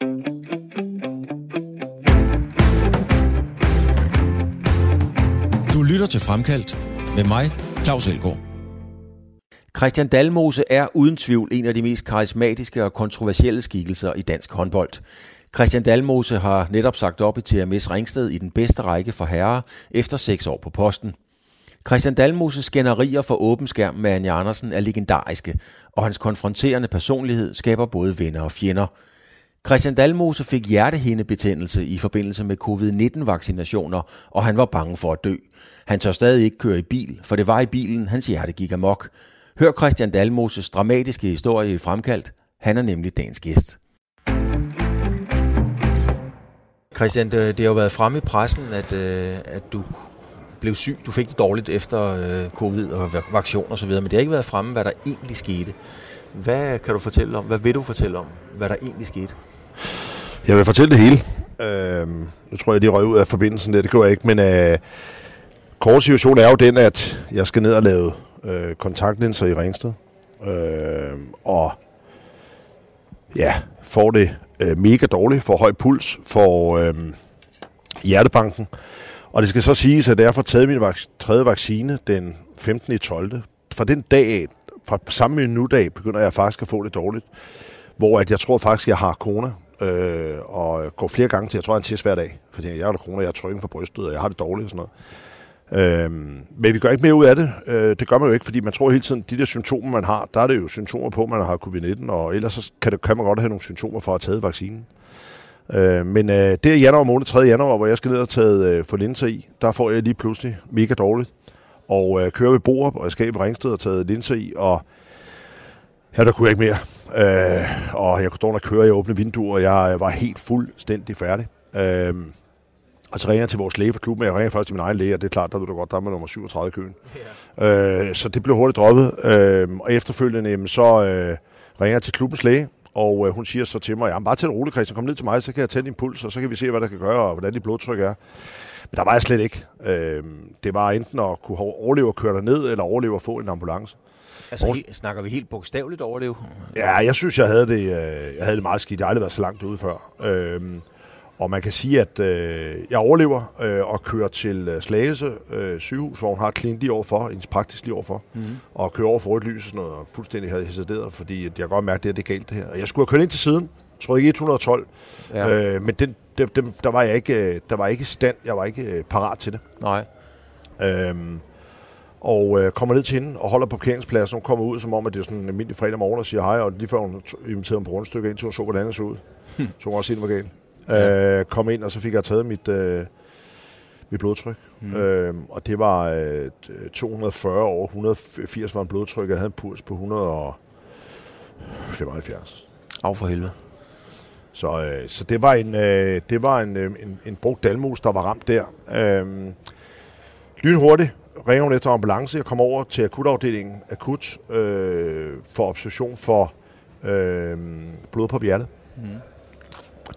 Du lytter til Fremkaldt med mig, Claus Elgaard. Christian Dalmose er uden tvivl en af de mest karismatiske og kontroversielle skikkelser i dansk håndbold. Christian Dalmose har netop sagt op i TMS Ringsted i den bedste række for herrer efter seks år på posten. Christian Dalmoses skænderier for åben skærm med Anja Andersen er legendariske, og hans konfronterende personlighed skaber både venner og fjender. Christian Dalmose fik hjertehindebetændelse i forbindelse med covid-19-vaccinationer, og han var bange for at dø. Han tør stadig ikke køre i bil, for det var i bilen, hans hjerte gik amok. Hør Christian Dalmoses dramatiske historie i Fremkaldt. Han er nemlig dagens gæst. Christian, det, det har jo været fremme i pressen, at, øh, at du blev syg. Du fik det dårligt efter øh, covid og vaktion og så videre, men det har ikke været fremme, hvad der egentlig skete. Hvad kan du fortælle om? Hvad vil du fortælle om, hvad der egentlig skete? Jeg vil fortælle det hele. Øh, nu tror jeg, de røg ud af forbindelsen der. Det gør jeg ikke, men øh, kort situation er jo den, at jeg skal ned og lave øh, kontaktlinser i Ringsted. Øh, og ja, får det øh, mega dårligt, får høj puls, får øh, hjertebanken. Og det skal så siges, at jeg får taget min vak- tredje vaccine den 15. i 12. Fra den dag af, fra samme minutdag, begynder jeg faktisk at få det dårligt. Hvor at jeg tror faktisk, at jeg har corona. Øh, og går flere gange til, jeg tror, han tisser en hver dag. Fordi jeg har kroner, jeg er trykken på brystet, og jeg har det dårligt og sådan noget. Øhm, men vi gør ikke mere ud af det. Øh, det gør man jo ikke, fordi man tror hele tiden, de der symptomer, man har, der er det jo symptomer på, at man har covid-19, og ellers så kan, det, kan man godt have nogle symptomer for at have taget vaccinen. Øh, men øh, det er januar måned, 3. januar, hvor jeg skal ned og tage øh, for linser i, der får jeg lige pludselig mega dårligt. Og øh, kører ved Borup, og jeg skal i Ringsted og taget linser i, og her der kunne jeg ikke mere. Øh, og jeg kunne dårligt køre, jeg åbne vinduer, og jeg var helt fuldstændig færdig. Øh, og så ringer jeg til vores læge for klubben, jeg ringer først til min egen læge, og det er klart, der ved du godt, der er man nummer 37 i køen. Yeah. Øh, så det blev hurtigt droppet. Øh, og efterfølgende, jamen, så øh, ringer jeg til klubbens læge, og øh, hun siger så til mig, ja, bare til en rolig, Christian, kom ned til mig, så kan jeg tænde din puls, og så kan vi se, hvad der kan gøre, og hvordan dit blodtryk er. Men der var jeg slet ikke. Øh, det var enten at kunne overleve at køre ned, eller overleve at få en ambulance. Altså, he, snakker vi helt bogstaveligt overleve? Ja, jeg synes, jeg havde det, øh, jeg havde det meget skidt. Jeg har aldrig været så langt ude før. Øh, og man kan sige, at øh, jeg overlever øh, og kører til øh, Slagelse øh, sygehus, hvor hun har klint lige overfor, ens praktisk lige overfor, mm-hmm. og kører over for rødt lys og sådan noget, og fuldstændig havde hesiteret, fordi jeg kan godt mærke, at det, er, det er galt det her. Og jeg skulle have kørt ind til siden, tror ikke 112, ja. øh, men den, den, den, der var jeg ikke, øh, der var ikke stand, jeg var ikke øh, parat til det. Nej. Øhm, og øh, kommer ned til hende og holder på parkeringspladsen. Hun kommer ud, som om, at det er sådan en almindelig fredag morgen og siger hej, og lige før hun inviterede ham på rundstykker ind til, hun så, hvordan det så ud. Hm. Så hun også sige, det var galt. Ja. Øh, kom ind, og så fik jeg taget mit, øh, mit blodtryk. Mm. Øh, og det var øh, 240 over 180 var en blodtryk. Jeg havde en puls på 175. Af for helvede. Så, øh, så det var en, øh, det var en, øh, en, en brugt dalmus, der var ramt der. Øh, lynhurtigt ringer hun efter ambulance. Jeg kommer over til akutafdelingen akut øh, for observation for øh, blod på hjertet. Mm.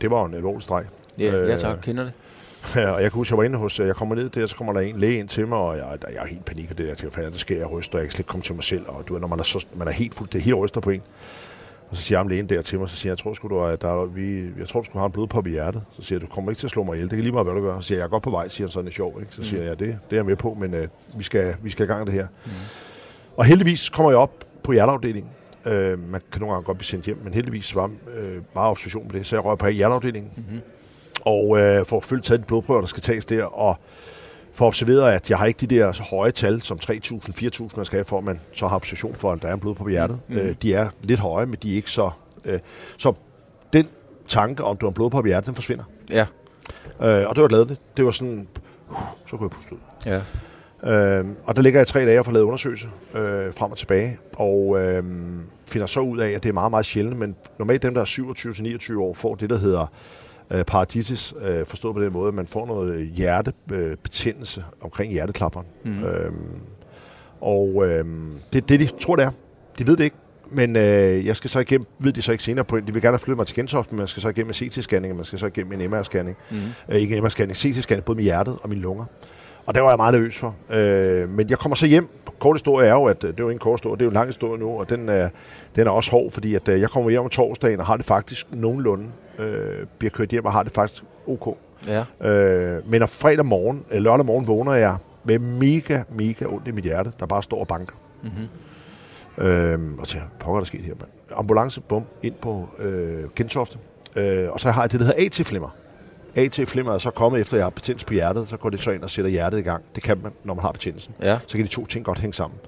Det var en alvorlig streg. Ja, øh, ja tak. Kender det. Ja, og jeg kan huske, jeg var inde hos, jeg kommer ned der, så kommer der en læge ind til mig, og jeg, jeg er helt panik af det der. Jeg tænker, det sker, jeg ryster, og jeg kan slet ikke komme til mig selv. Og du ved, når man er, så, man er helt fuldt, det helt ryster på en. Og så siger ham lægen der til mig, så siger jeg, jeg tror, sgu, du, at der, vi, jeg tror, du skulle have en blodpop i hjertet. Så siger jeg, du kommer ikke til at slå mig ihjel. Det kan lige meget, hvad du gør. Så siger jeg, jeg er godt på vej, siger han sådan er sjov. Ikke? Så siger mm. jeg, det, det er jeg med på, men uh, vi, skal, vi skal i gang det her. Mm. Og heldigvis kommer jeg op på hjerteafdelingen. Uh, man kan nogle gange godt blive sendt hjem, men heldigvis var uh, bare observation på det. Så jeg røg på hjerteafdelingen. Mm-hmm. Og uh, får følge taget de blodprøver, der skal tages der. Og for observeret, at jeg har ikke de der så høje tal, som 3.000, 4.000, man skal have, for at man så har observation for, at der er en blod på hjertet. Mm. Uh, de er lidt høje, men de er ikke så... Uh, så den tanke om, du har en blodprop i hjertet, den forsvinder. Ja. Uh, og det var glædeligt. Det var sådan... Uh, så kunne jeg puste ud. Ja. Øh, og der ligger jeg tre dage og får lavet undersøgelse øh, frem og tilbage, og øh, finder så ud af, at det er meget, meget sjældent, men normalt dem, der er 27-29 år, får det, der hedder øh, paratitis, øh, forstået på den måde, at man får noget hjertebetændelse omkring hjerteklapperen. Mm. Øh, og øh, det det, de tror, det er. De ved det ikke, men øh, jeg skal så igennem, ved de så ikke senere på, de vil gerne have flyttet mig til Gentofte, men man skal så igennem en CT-scanning, og man skal så igennem en MR-scanning. Mm. Øh, ikke en MR-scanning, CT-scanning, både med hjertet og mine lunger. Og det var jeg meget nervøs for. Øh, men jeg kommer så hjem. Kort historie er jo, at øh, det er jo en kort historie, det er jo en lang historie nu, og den er, den er også hård, fordi at, øh, jeg kommer hjem om torsdagen og har det faktisk nogenlunde. Øh, bliver kørt hjem og har det faktisk ok. Ja. Øh, men om fredag morgen, eller lørdag morgen vågner jeg med mega, mega ondt i mit hjerte, der bare står og banker. Mm-hmm. Øh, og så tænker pokker der sket her, mand. Ambulance, bum, ind på øh, Gentofte. Øh, og så har jeg det, der hedder AT-flimmer. AT-flimmer er så kommet efter, at jeg har betændelse på hjertet, så går det så ind og sætter hjertet i gang. Det kan man, når man har betændelsen. Ja. Så kan de to ting godt hænge sammen.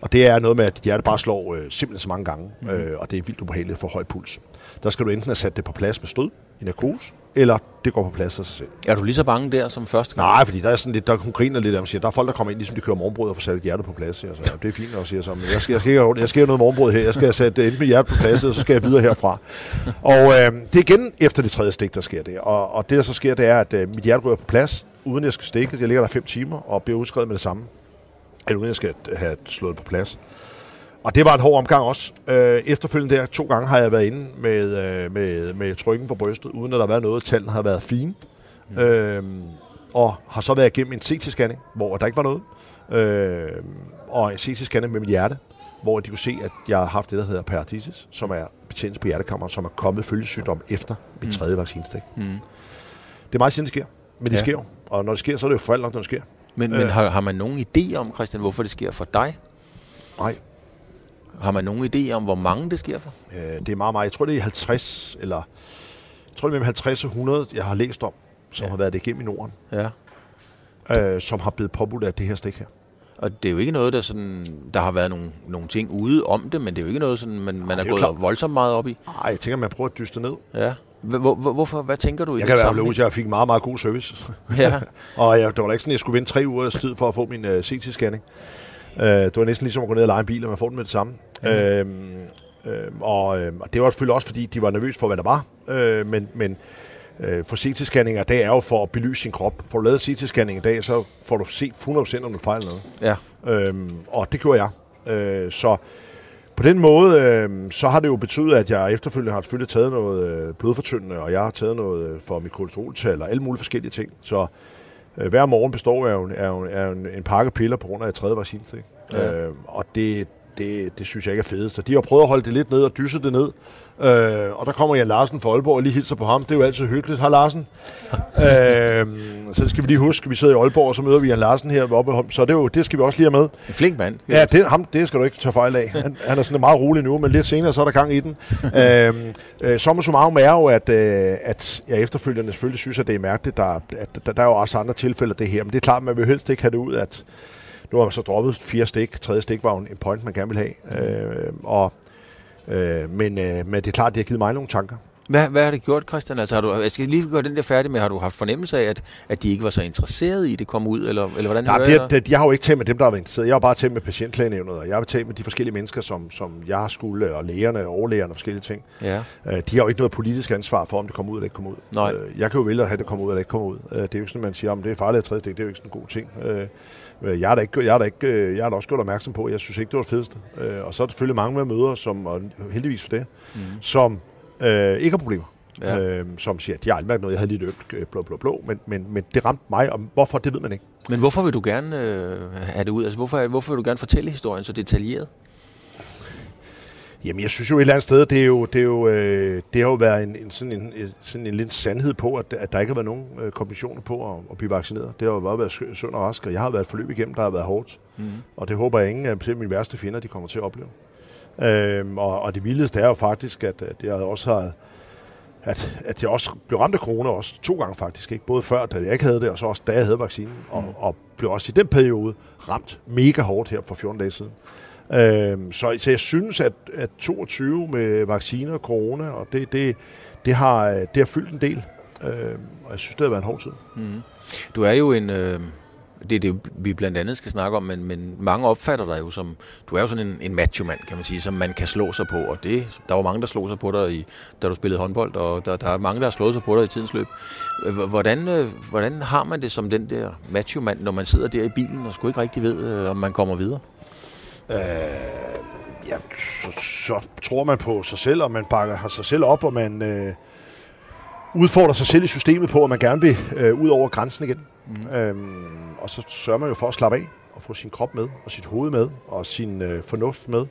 Og det er noget med, at dit hjerte bare slår øh, simpelthen så mange gange, mm. øh, og det er vildt ubehageligt for høj puls. Der skal du enten have sat det på plads med stød i narkose, eller det går på plads af sig selv. Er du lige så bange der som første gang? Nej, fordi der er sådan lidt, der hun griner lidt af og siger, der er folk, der kommer ind, ligesom de kører morgenbrød og får sat et hjerte på plads. Siger, så, ja, det er fint at sige så, men jeg skal, jeg skal, ikke, jeg skal ikke noget morgenbrød her, jeg skal have sat enten mit hjerte på plads, og så skal jeg videre herfra. Og øh, det er igen efter det tredje stik, der sker det. Og, og det, der så sker, det er, at øh, mit hjerte ryger på plads, uden jeg skal stikke. Jeg ligger der fem timer og bliver udskrevet med det samme. Eller uden jeg skal have slået på plads. Og det var en hård omgang også. Øh, efterfølgende der, to gange har jeg været inde med, øh, med, med trykken på brystet, uden at der har været noget. Tallene har været fine. Mm. Øh, og har så været igennem en CT-scanning, hvor der ikke var noget. Øh, og en CT-scanning med mit hjerte, hvor de kunne se, at jeg har haft det, der hedder periarditis, som er betændelse på hjertekammeret, som er kommet følgesygdom efter mit tredje vaccinestik. Mm. Det er meget sjældent, det sker. Men det Ja. sker jo. Og når det sker, så er det jo for alt nok, når det sker. Men, men Øh. har, har man nogen idé om, Christian, hvorfor det sker for dig? Nej, Har man nogen idé om, hvor mange det sker for? Øh, det er meget, meget. Jeg tror, det er 50, eller jeg tror, det er mellem 50 og 100, jeg har læst om, som ja. har været det igennem i Norden, Ja. øh, som har blevet påbudt af det her stik her. Og det er jo ikke noget, der sådan... Der har været nogle, nogle ting ude om det, men det er jo ikke noget, sådan, man, man er det er gået klart. voldsomt meget op i. Ej, jeg tænker, man prøver at dyste ned. Ja. Hvor, hvor, hvorfor, hvad tænker du i Jeg den kan være jeg fik meget, meget god service. Ja. og jeg, det var da ikke sådan, at jeg skulle vente tre uger tid for at få min uh, CT-scanning. Uh, det var næsten ligesom at gå ned og lege en bil, og man får den med det samme. Mm. Uh, uh, og, uh, og det var selvfølgelig også, fordi de var nervøse for, hvad der var. Uh, men men uh, for CT-scanninger, det er jo for at belyse sin krop. Får du lavet CT-scanning i dag, så får du set 100% om du fejler noget. ja. Øhm, og det gjorde jeg. Øh, så på den måde, øh, så har det jo betydet, at jeg efterfølgende har selvfølgelig taget noget øh, blodfortyndende, og jeg har taget noget øh, for mit kolesteroltal og alle mulige forskellige ting. Så øh, hver morgen består jeg er er jo en, en pakke piller på grund af et tredje vaccinestik. Ja. Øh, og det, det, det synes jeg ikke er fedt. Så de har prøvet at holde det lidt ned og dysse det ned. Øh, og der kommer Jan Larsen fra Aalborg og lige hilser på ham. Det er jo altid hyggeligt. Hej Larsen. øh, så skal vi lige huske. Vi sidder i Aalborg, og så møder vi Jan Larsen her oppe. Så det, er jo, det skal vi også lige have med. En flink mand. Ja, det, ham, det skal du ikke tage fejl af. Han, han er sådan meget rolig nu, men lidt senere, så er der gang i den. øhm, øh, summa summarum er jo, at, øh, at jeg efterfølgende selvfølgelig synes, at det er mærkeligt. Der, at, der, der er jo også andre tilfælde af det her, men det er klart, man vil helst ikke have det ud, at nu har man så droppet fire stik. Tredje stik var jo en point, man gerne vil have. Øh, og, øh, men, øh, men det er klart, at det har givet mig nogle tanker. Hvad, hvad har det gjort, Christian? Altså, har du, jeg skal lige gøre den der færdig med, har du haft fornemmelse af, at, at de ikke var så interesserede i, det kom ud, eller, eller hvordan Nej, det, det, jeg har jo ikke talt med dem, der har været interesseret. Jeg har bare talt med patientklagenævnet, og jeg har talt med de forskellige mennesker, som, som jeg har skulle, og lægerne, og overlægerne og forskellige ting. Ja. Øh, de har jo ikke noget politisk ansvar for, om det kommer ud eller ikke kommer ud. Nej. Øh, jeg kan jo vælge at have det kommer ud eller ikke kommer ud. Øh, det er jo ikke sådan, man siger, om det er farligt at tredje stik. Det er jo ikke sådan en god ting. Øh, jeg har da ikke, jeg har da ikke, øh, jeg har da også gjort opmærksom på, at jeg synes ikke, det var det fedeste. Øh, og så er der selvfølgelig mange med møder, som, og heldigvis for det, mm. som øh, ikke har problemer. Ja. Øh, som siger, at de har aldrig mærket noget, jeg havde lige løbet øh, blå, blå, blå, men, men, men det ramte mig, og hvorfor, det ved man ikke. Men hvorfor vil du gerne øh, have det ud? Altså, hvorfor, hvorfor vil du gerne fortælle historien så detaljeret? Jamen, jeg synes jo et eller andet sted, det er jo, det er jo, øh, det har jo været en, en, sådan, en, sådan en lidt sandhed på, at, at der ikke har været nogen øh, kommissioner på at, at blive vaccineret. Det har jo bare været sund og rask, og jeg har været et forløb igennem, der har været hårdt. Mm. Og det håber jeg ingen af mine værste fjender, de kommer til at opleve. Øhm, og, og det vildeste er jo faktisk, at, at jeg også har at, at jeg også blev ramt af corona også to gange faktisk. Ikke? Både før, da jeg ikke havde det, og så også da jeg havde vaccinen. Og, og blev også i den periode ramt mega hårdt her for 14 dage siden. Øh, så, så jeg synes, at, at 22 med vacciner og corona, og det, det, det, har, øh, det har fyldt en del. Øh, og jeg synes, det har været en hård tid. Mhm. Du er jo en... Øh, det er det, vi blandt andet skal snakke om, men, men mange opfatter dig jo som... Du er jo sådan en, en macho-mand, kan man sige, som man kan slå sig på. Og det, der var mange, der slog sig på dig, i, da du spillede håndbold, og der, der er mange, der har slået sig på dig i tidens løb. Øh, hvordan, øh, hvordan har man det som den der macho-mand, når man sidder der i bilen og sgu ikke rigtig ved, om man kommer videre? Ja, så, så tror man på sig selv, og man bakker har sig selv op, og man øh, udfordrer sig selv i systemet på, at man gerne vil øh, ud over grænsen igen. Mm. Øhm, og så sørger man jo for at slappe af og få sin krop med, og sit hoved med, og sin øh, fornuft med.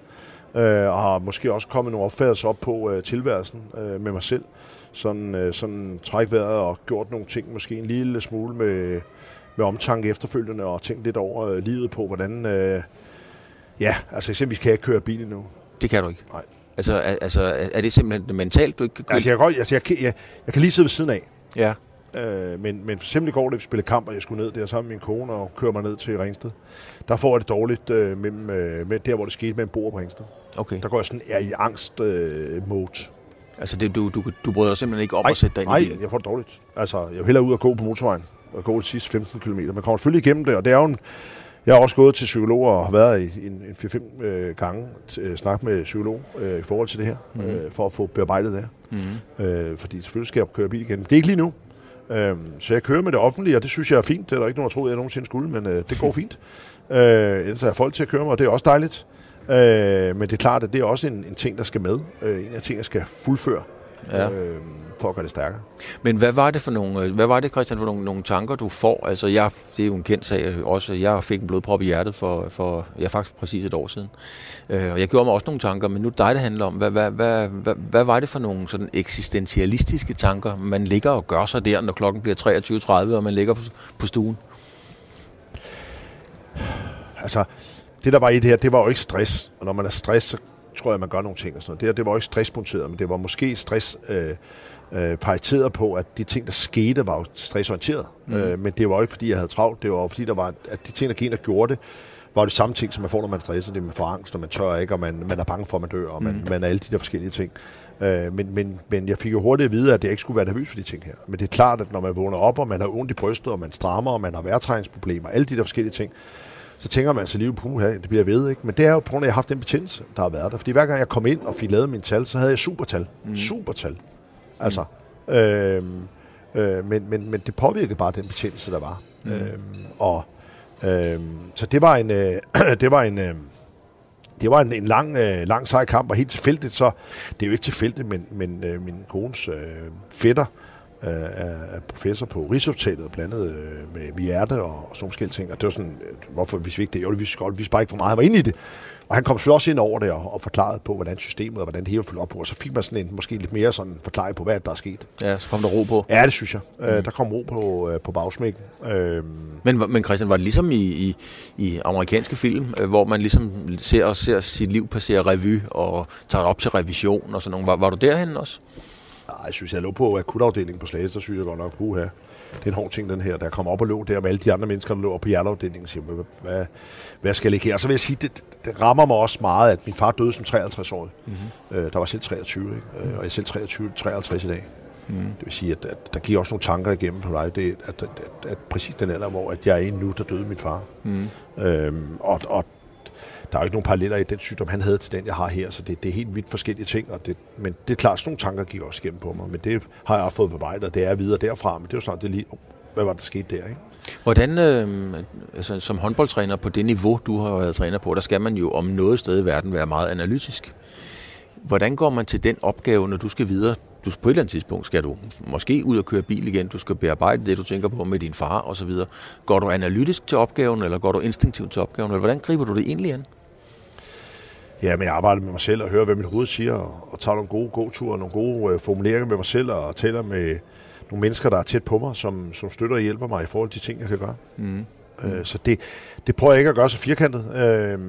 Øh, og har måske også kommet nogle opfattelser op på øh, tilværelsen øh, med mig selv. Sådan, øh, sådan træk vejret og gjort nogle ting, måske en lille smule med, med omtanke efterfølgende, og tænkt lidt over øh, livet på, hvordan... Øh, ja, altså eksempelvis kan jeg ikke køre bil endnu. Det kan du ikke? Nej. Altså, altså, er det simpelthen mentalt, du ikke kan køre? Altså, jeg, kan altså, jeg, kan, jeg, jeg kan lige sidde ved siden af. Ja. Øh, men, men for eksempel i går, da vi spillede kamp, og jeg skulle ned der sammen med min kone og køre mig ned til Ringsted, der får jeg det dårligt øh, mellem, øh, med der, hvor det skete med en bord på Ringsted. Okay. Der går jeg sådan er i angst-mode. Altså, det, du, du, du bryder dig simpelthen ikke om at sætte dig ind nej, i bilen? jeg får det dårligt. Altså, jeg vil hellere ud og gå på motorvejen og gå de sidste 15 km. Man kommer selvfølgelig igennem det, og det er jo en, jeg har også gået til psykologer og har været i en, en 4-5 øh, gange øh, snak med psykolog øh, i forhold til det her, mm. øh, for at få bearbejdet det her. Mm. Øh, fordi selvfølgelig skal jeg køre bil igen. Det er ikke lige nu. Øh, så jeg kører med det offentlige, og det synes jeg er fint. Det er der ikke nogen, der troede, jeg nogensinde skulle, men øh, det går fint. Øh, ellers har jeg folk til at køre mig, og det er også dejligt. Øh, men det er klart, at det er også en, en ting, der skal med. Øh, en af ting, jeg skal fuldføre. Ja. Øh, for at gøre det stærkere. Men hvad var det for nogle, øh, hvad var det, Christian, for nogle, nogle tanker, du får? Altså, jeg, det er jo en kendt sag også. Jeg fik en blodprop i hjertet for, for ja, faktisk præcis et år siden. Øh, og jeg gjorde mig også nogle tanker, men nu er det dig, det handler om. Hvad, hvad, hvad, hvad, hvad var det for nogle sådan eksistentialistiske tanker, man ligger og gør sig der, når klokken bliver 23.30, og man ligger på, på stuen? Altså, det der var i det her, det var jo ikke stress. Og når man er stress, så tror jeg, man gør nogle ting og sådan noget. Det her, det var jo ikke stressmonteret, men det var måske stress øh, øh, pariteret på, at de ting, der skete, var jo stressorienteret. Mm. Øh, men det var jo ikke, fordi jeg havde travlt. Det var jo, fordi der var, at de ting, der gik ind og gjorde det, var det samme ting, som man får, når man stresser. Det man får angst, og man tør ikke, og man, man er bange for, at man dør, og man, mm. man er alle de der forskellige ting. Øh, men, men, men jeg fik jo hurtigt at vide, at jeg ikke skulle være nervøs for de ting her. Men det er klart, at når man vågner op, og man har ondt i brystet, og man strammer, og man har vejrtrækningsproblemer, alle de der forskellige ting, så tænker man sig lige på, at det bliver ved, ikke? Men det er jo på grund af, at jeg har haft den betændelse, der har været der. Fordi hver gang jeg kom ind og fik lavet min tal, så havde jeg supertal. Mm. Supertal. Altså. Mm. Øhm, øh, men, men, men det påvirkede bare den betændelse, der var. Mm. Øhm, og, øhm, så det var en... Øh, det var en øh, det var en, en lang, øh, lang sej kamp, og helt tilfældigt, så det er jo ikke tilfældigt, men, men øh, min kones øh, fætter, øh, er professor på Rigshospitalet, blandet øh, med, hjerte og, og sådan ting. Og det var sådan, øh, hvorfor hvis vi ikke det? Jo, vi godt, vi bare ikke for meget. Han var inde i det. Og han kom selvfølgelig også ind over det og, og forklarede på, hvordan systemet og hvordan det hele var op på. Og så fik man sådan en måske lidt mere sådan forklaring på, hvad der er sket. Ja, så kom der ro på. Ja, det synes jeg. Mm. Øh, der kom ro på, øh, på bagsmækken. Øh, men, men Christian, var det ligesom i, i, i amerikanske film, øh, hvor man ligesom ser, og ser sit liv passere revy og tager det op til revision og sådan noget. Var, var du derhen også? Jeg synes, jeg lå på akutafdelingen på Slagelse, der synes jeg godt nok, puha. Det er en hård ting, den her. Der kom op og lå der med alle de andre mennesker, der lå på hjerteafdelingen, siger, hvad, hvad, skal jeg ligge her? Og så vil jeg sige, det, det rammer mig også meget, at min far døde som 53-årig. Mm-hmm. Øh, der var selv 23, ikke? Øh, og jeg er selv 23, 53 i dag. Mm. Det vil sige, at, at der giver også nogle tanker igennem på dig, det, at, at, at, at præcis den alder, hvor at jeg er inde nu, der døde min far. Mm. Øhm, og, og der er jo ikke nogen paralleller i den sygdom, han havde til den, jeg har her, så det, det er helt vidt forskellige ting. Og det, men det er klart, sådan nogle tanker gik også igennem på mig, men det har jeg også fået på og det er videre derfra, men det er jo sådan, det lige, hvad var der skete der, ikke? Hvordan, øh, altså, som håndboldtræner på det niveau, du har været træner på, der skal man jo om noget sted i verden være meget analytisk. Hvordan går man til den opgave, når du skal videre? Du, på et eller andet tidspunkt skal du måske ud og køre bil igen, du skal bearbejde det, du tænker på med din far osv. Går du analytisk til opgaven, eller går du instinktivt til opgaven, eller hvordan griber du det egentlig an? Ja, men jeg arbejder med mig selv og hører, hvad min hoved siger, og, og tager nogle gode gåture, nogle gode øh, formuleringer med mig selv, og taler med nogle mennesker, der er tæt på mig, som, som støtter og hjælper mig i forhold til de ting, jeg kan gøre. Mm. Øh, så det, det prøver jeg ikke at gøre så firkantet, øh,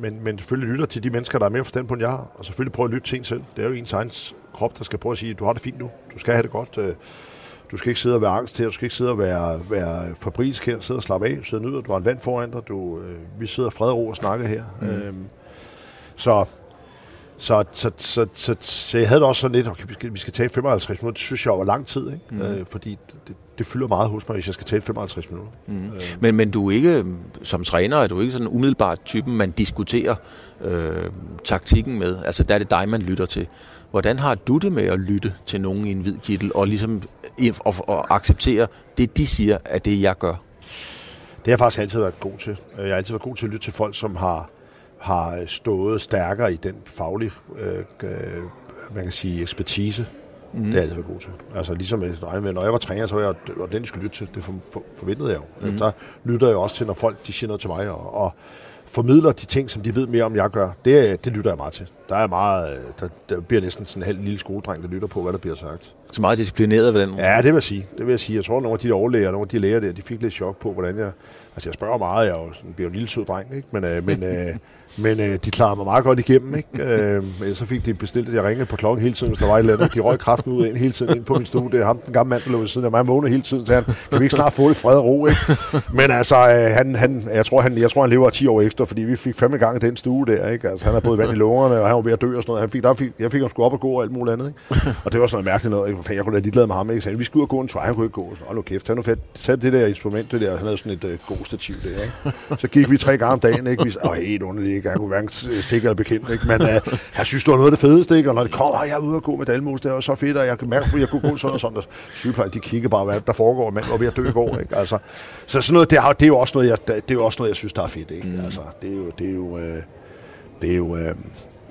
men, men selvfølgelig lytter til de mennesker, der er mere forstand på, end jeg har, og selvfølgelig prøver at lytte til en selv. Det er jo ens egen krop, der skal prøve at sige, du har det fint nu, du skal have det godt, øh, du skal ikke sidde og være angst her, du skal ikke sidde og være, være fabrisk her, sidde og slappe af, sidde og du har en vand foran dig, du, øh, vi sidder fred og ro og snakker her. Mm. Øh, så, så, så, så, så, så jeg havde det også sådan lidt, okay, vi skal, vi skal tale 55 minutter, det synes jeg var lang tid, ikke? Mm. Øh, fordi det, det fylder meget hos mig, hvis jeg skal tale 55 minutter. Mm. Øh. Men, men du er ikke, som træner, er du ikke sådan umiddelbart typen, man diskuterer øh, taktikken med? Altså, der er det dig, man lytter til. Hvordan har du det med at lytte til nogen i en hvid kittel, og ligesom og, og acceptere det, de siger, at det, jeg gør? Det har jeg faktisk altid været god til. Jeg har altid været god til at lytte til folk, som har har stået stærkere i den faglige øh, øh, man kan sige, ekspertise, Mm. Det har jeg altid været god til. Altså ligesom med, når jeg var træner, så var jeg var den, de skulle lytte til. Det for, for, forventede jeg jo. Mm. Der lytter jeg også til, når folk de siger noget til mig, og, og formidler de ting, som de ved mere om, jeg gør. Det, det lytter jeg meget til. Der er meget, der, der bliver næsten sådan en halv lille skoledreng, der lytter på, hvad der bliver sagt. Så meget disciplineret ved den måde? Ja, det vil jeg sige. Det vil jeg sige. Jeg tror, at nogle af de der overlæger, nogle af de læger der, de fik lidt chok på, hvordan jeg... Altså, jeg spørger meget, jeg er jo sådan, bliver jo en lille sød dreng, ikke? Men, øh, men øh, Men øh, de klarede mig meget godt igennem, ikke? Øh, men så fik de bestilt, at jeg ringede på klokken hele tiden, hvis der var et eller andet. De røg kraften ud ind hele tiden ind på min stue. Det er ham, den gamle mand, der lå ved siden af mig. Han hele tiden, så han, kan vi ikke snart få det fred og ro, ikke? Men altså, øh, han, han, jeg, tror, han, jeg tror, han lever 10 år ekstra, fordi vi fik fem gang den stue der, ikke? Altså, han har både vand i lungerne, og han var ved at dø og sådan noget. Han fik, der fik, jeg fik ham sgu op og gå og alt muligt andet, ikke? Og det var sådan noget mærkeligt noget, ikke? Jeg kunne lade ligeglad med ham, ikke? Så vi skulle ud og gå en tur, han kunne ikke gå. Så, nu kæft, han nu fedt. Tag det der instrument, det der, han havde sådan et uh, god stativ der, ikke? Så gik vi tre gange om dagen, ikke? Vi, åh, helt underligt, ikke? Jeg kunne hverken stikker eller bekendt, ikke? men uh, jeg synes, det var noget af det fedeste, ikke? og når det kommer, jeg er ude og gå med Dalmos, det er så fedt, og jeg kan mærke, at jeg kunne gå sådan og sådan, og sygeplejer, de kigger bare, hvad der foregår, mand var ved at dø i går, ikke? Altså, så sådan noget, det er, det er jo også noget, jeg, det er jo også noget, jeg synes, der er fedt, ikke? Mm. Altså, det er jo, det er jo, øh, det er jo, øh,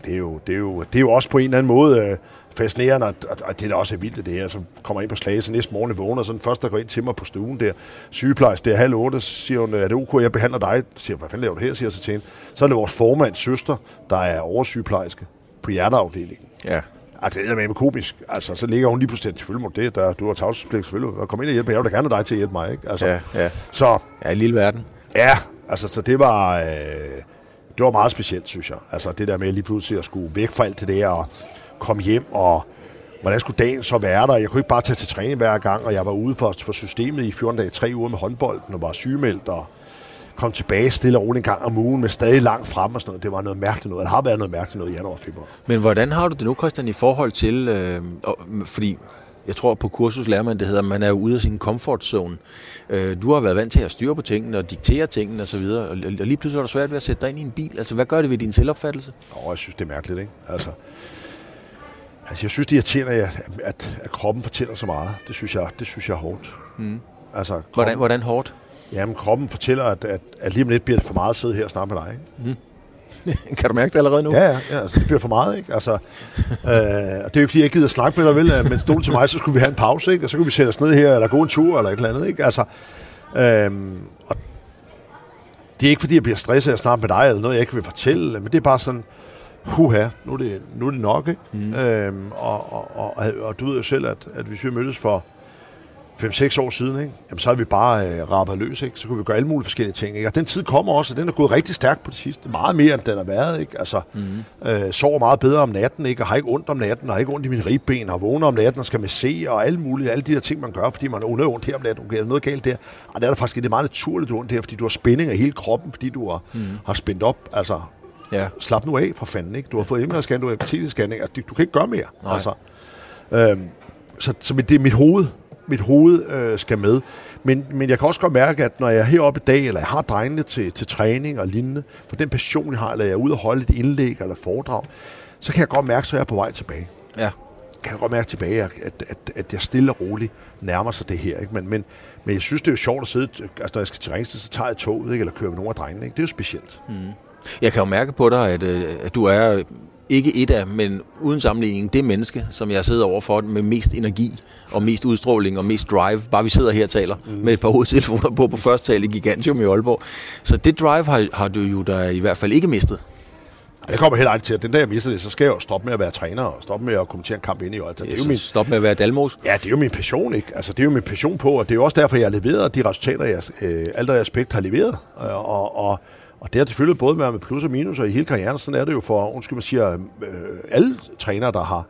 det er jo, det er jo, det er jo også på en eller anden måde, øh, fascinerende, og, og det der også er vildt, det her, så kommer ind på Slagelse næste morgen vågner, så den første, der går ind til mig på stuen der, sygeplejerske, det er halv otte, siger hun, er det ok, jeg behandler dig? Siger, hvad fanden laver du her, siger jeg så til hende. Så er det vores formands søster, der er oversygeplejerske på hjerteafdelingen. Ja. Altså, det er med komisk. Altså, så ligger hun lige pludselig, selvfølgelig må det, der, du har tavshedspligt, selvfølgelig. Kom ind og hjælpe, jeg vil da gerne dig til at hjælpe mig, ikke? Altså, ja, ja. Så, ja, i lille verden. Ja, altså, så det var, øh, det var meget specielt, synes jeg. Altså, det der med lige pludselig at skulle væk fra alt det der, og komme hjem, og hvordan skulle dagen så være der? Jeg kunne ikke bare tage til træning hver gang, og jeg var ude for, for systemet i 14 dage, tre uger med håndbolden, og var sygemeldt, og kom tilbage stille og roligt en gang om ugen, med stadig langt frem og sådan noget. Det var noget mærkeligt noget. Det har været noget mærkeligt noget i januar og februar. Men hvordan har du det nu, Christian, i forhold til, øh, fordi jeg tror på kursus lærer man, det hedder, man er ude af sin comfort zone. Øh, du har været vant til at styre på tingene og diktere tingene osv., og, og lige pludselig er det svært ved at sætte dig ind i en bil. Altså, hvad gør det ved din selvopfattelse? Åh, jeg synes, det er mærkeligt, ikke? Altså, Altså, jeg synes, det irriterer, at, at, at kroppen fortæller så meget. Det synes jeg, det synes jeg er hårdt. Mm. Altså, kroppen, hvordan, hvordan hårdt? Jamen, kroppen fortæller, at, at, at lige om lidt bliver det for meget at sidde her og snakke med dig. Ikke? Mm. kan du mærke det allerede nu? Ja, ja, ja altså, det bliver for meget, ikke? Altså, øh, det er jo fordi, jeg gider snakke med dig, vel? Men stod til mig, så skulle vi have en pause, ikke? Og så kunne vi sætte os ned her, eller gå en tur, eller et eller andet, ikke? Altså, øh, og det er ikke fordi, jeg bliver stresset af at snakke med dig, eller noget, jeg ikke vil fortælle, men det er bare sådan, huha, nu er det, nu er det nok, ikke? Mm. Øhm, og, og, og, og, du ved jo selv, at, at hvis vi mødtes for 5-6 år siden, ikke? Jamen, så har vi bare øh, rappet løs, ikke? så kunne vi gøre alle mulige forskellige ting. Ikke? Og den tid kommer også, og den er gået rigtig stærkt på det sidste. Meget mere, end den har været. Ikke? Altså, mm. øh, sover meget bedre om natten, ikke? og har ikke ondt om natten, og har ikke ondt i mine ribben, og vågner om natten og skal med se, og alle mulige, alle de der ting, man gør, fordi man er under ondt her om natten. Okay, er der noget galt der? Og det er der faktisk det er meget naturligt ondt her, fordi du har spænding af hele kroppen, fordi du har, mm. har spændt op. Altså, Ja. Slap nu af for fanden, ikke? Du har fået MR-scan, du har hepatitis-scanning, altså, du, du kan ikke gøre mere. Nej. Altså, øhm, så, så det er mit hoved, mit hoved øh, skal med. Men, men jeg kan også godt mærke, at når jeg er heroppe i dag, eller jeg har drengene til, til træning og lignende, for den passion, jeg har, eller jeg er ude og holde et indlæg eller foredrag, så kan jeg godt mærke, at jeg er på vej tilbage. Ja. Kan jeg godt mærke tilbage, at, at, at jeg stille og roligt nærmer sig det her. Ikke? Men, men, men jeg synes, det er jo sjovt at sidde, altså når jeg skal til Ringsted, så tager jeg toget, ikke? eller kører med nogle af drengene. Ikke? Det er jo specielt. Mm. Jeg kan jo mærke på dig, at, øh, at du er ikke et af, men uden sammenligning, det menneske, som jeg sidder overfor med mest energi og mest udstråling og mest drive. Bare vi sidder her og taler mm. med et par hovedtelefoner på på første tale i Gigantium i Aalborg. Så det drive har, har du jo da i hvert fald ikke mistet. Jeg kommer heller aldrig til, at den dag jeg mister det, så skal jeg jo stoppe med at være træner og stoppe med at kommentere en kamp ind i øjet. Det er jo min... Stop med at være Dalmos? Ja, det er jo min passion, ikke? Altså, det er jo min passion på, og det er jo også derfor, jeg har leveret de resultater, jeg øh, alt respekt har leveret. Og, og, og det har selvfølgelig både med plus og minus, og i hele karrieren, sådan er det jo for, undskyld, man siger, øh, alle trænere, der har,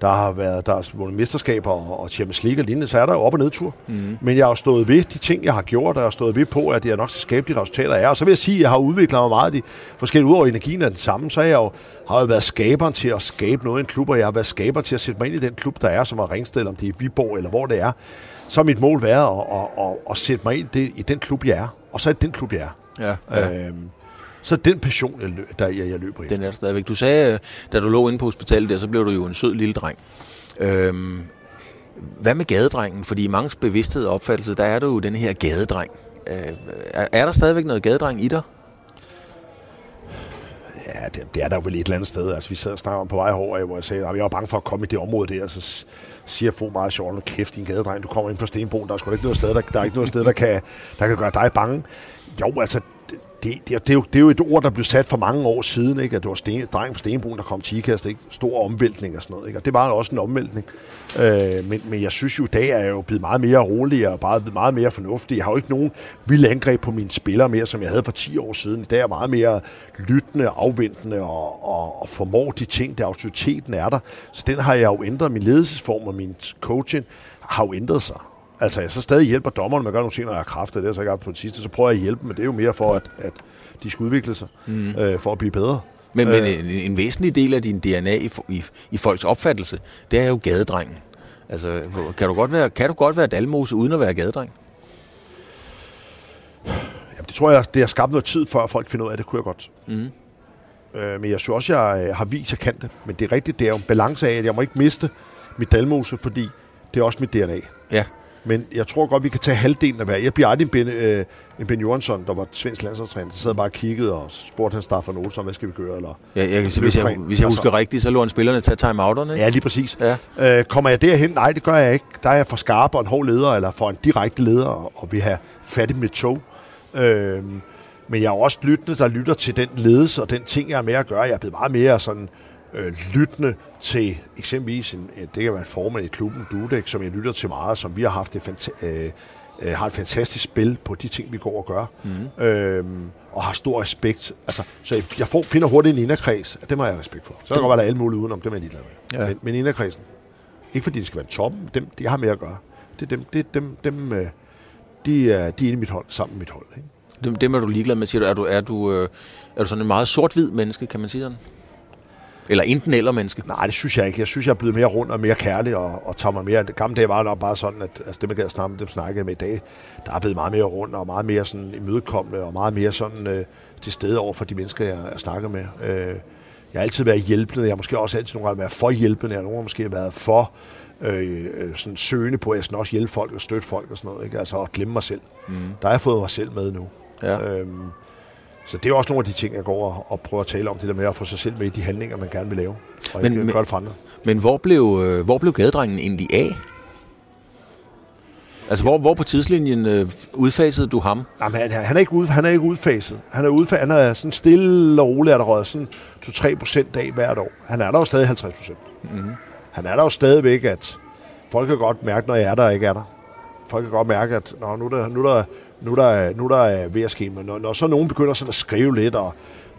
der har været der har vundet mesterskaber og, og Champions League og lignende, så er der jo op- og nedtur. Mm. Men jeg har stået ved de ting, jeg har gjort, og jeg har stået ved på, at jeg nok skal skabe de resultater, jeg er. Og så vil jeg sige, at jeg har udviklet mig meget de forskellige, udover energien er den samme, så har jeg jo, har jeg været skaberen til at skabe noget i en klub, og jeg har været skaber til at sætte mig ind i den klub, der er, som er Ringsted, om det er Viborg, eller hvor det er. Så har mit mål været at, at, at, at sætte mig ind i den klub, jeg er. Og så er det den klub, jeg er. Ja, ja. Øhm, så den passion, jeg, der jeg, jeg løber efter. Den er der stadigvæk. Du sagde, da du lå inde på hospitalet der, så blev du jo en sød lille dreng. Øhm, hvad med gadedrengen? Fordi i mange bevidsthed og opfattelse, der er du jo den her gadedreng. Øh, er, er der stadigvæk noget gadedreng i dig? Ja, det, det er der jo vel et eller andet sted. Altså, vi sad og snakkede om på vej herover, hvor jeg sagde, at jeg var bange for at komme i det område der, så siger Fo meget sjovt, nu kæft, din gadedreng, du kommer ind på Stenbroen, der er sgu ikke noget sted, der, der er ikke noget sted, der kan, der kan gøre dig bange. Jo, altså, det, det, det, er jo, det er jo et ord, der blev sat for mange år siden, ikke? at det var sten, dreng fra Stenbrun, der kom til IKAST, ikke? stor omvæltning og sådan noget. Ikke? Og det var også en omvæltning. Øh, men, men jeg synes jo, i dag er jeg jo blevet meget mere rolig og bare blevet meget mere fornuftig. Jeg har jo ikke nogen vilde angreb på mine spillere mere, som jeg havde for 10 år siden. I dag er jeg meget mere lyttende, afventende og, og, og formår de ting, der autoriteten er der. Så den har jeg jo ændret. Min ledelsesform og min coaching har jo ændret sig. Altså, jeg så stadig hjælper dommerne med at gøre nogle ting, når jeg har kræfter. Det er så ikke på det sidste. Så prøver jeg at hjælpe, men det er jo mere for, at, at de skal udvikle sig, mm. øh, for at blive bedre. Men, men øh. en, en væsentlig del af din DNA i, i, i folks opfattelse, det er jo gadedrengen. Altså, kan du godt være, kan du godt være dalmose uden at være gadedreng? Jamen, det tror jeg, det har skabt noget tid, før folk finder ud af, at det kunne jeg godt. Mm. Øh, men jeg synes også, jeg øh, har vist, at jeg kan det. Men det er rigtigt, det er jo en balance af, at jeg må ikke miste mit dalmose, fordi det er også mit DNA. Ja. Men jeg tror godt, vi kan tage halvdelen af hver. Jeg bliver aldrig en Ben, øh, en ben Johansson, der var svensk landsholdstræner. Så sad bare og kiggede og spurgte han Staffan Olsson, hvad skal vi gøre? Eller, ja, jeg, hvis, jeg, hvis jeg husker altså, rigtigt, så lå han spillerne tage timeouterne, ikke? Ja, lige præcis. Ja. Øh, kommer jeg derhen? Nej, det gør jeg ikke. Der er jeg for skarp og en hård leder, eller for en direkte leder, og vi har fat i mit tog. Øh, men jeg er også lyttende, der lytter til den ledelse og den ting, jeg er med at gøre. Jeg er blevet meget mere sådan øh, lyttende til eksempelvis, en, det kan være en formand i klubben, Dudek, som jeg lytter til meget, som vi har haft det fanta- øh, øh, har et fantastisk spil på de ting, vi går og gør. Mm. Øhm, og har stor respekt. Altså, så jeg, jeg får, finder hurtigt en inderkreds, og det må jeg have respekt for. Så kan der godt være alle mulige udenom, det er jeg ligeglad med. Ja. Men, men inderkredsen, ikke fordi de skal være toppen, dem, de har mere at gøre. Det er dem, det, dem, dem øh, de, er, de er inde i mit hold, sammen med mit hold. Ikke? Dem, dem er du ligeglad med, siger du. Er du, er du, øh, er du sådan en meget sort-hvid menneske, kan man sige sådan? Eller enten eller menneske? Nej, det synes jeg ikke. Jeg synes, jeg er blevet mere rundt og mere kærlig og, og tager mig mere. Det gamle dage var nok bare sådan, at altså, det man gad snakke dem snakkede med i dag, der er blevet meget mere rundt og meget mere sådan imødekommende og meget mere sådan øh, til stede over for de mennesker, jeg, jeg snakker med. Øh, jeg har altid været hjælpende. Jeg har måske også altid nogle gange været for hjælpende. Jeg har nogle gange måske været for øh, øh, sådan søgende på, at jeg skal også hjælpe folk og støtte folk og sådan noget. Ikke? Altså at glemme mig selv. Mm. Der har jeg fået mig selv med nu. Ja. Øhm, så det er også nogle af de ting, jeg går og, prøver at tale om, det der med at få sig selv med i de handlinger, man gerne vil lave, og men, ikke men, gøre det for andre. Men hvor blev, øh, hvor blev gadedrengen egentlig af? Altså, hvor, hvor på tidslinjen øh, udfasede du ham? Jamen, han, han, er ikke ud, han er ikke udfaset. Han er, udfaset, han er sådan stille og rolig, at der røget sådan 2-3 procent af hvert år. Han er der jo stadig 50 procent. Mm-hmm. Han er der jo stadigvæk, at folk kan godt mærke, når jeg er der og ikke er der. Folk kan godt mærke, at Nå, nu, er der, nu, er der, nu, der, nu der er ved at ske. Men når, når så nogen begynder sådan at skrive lidt, og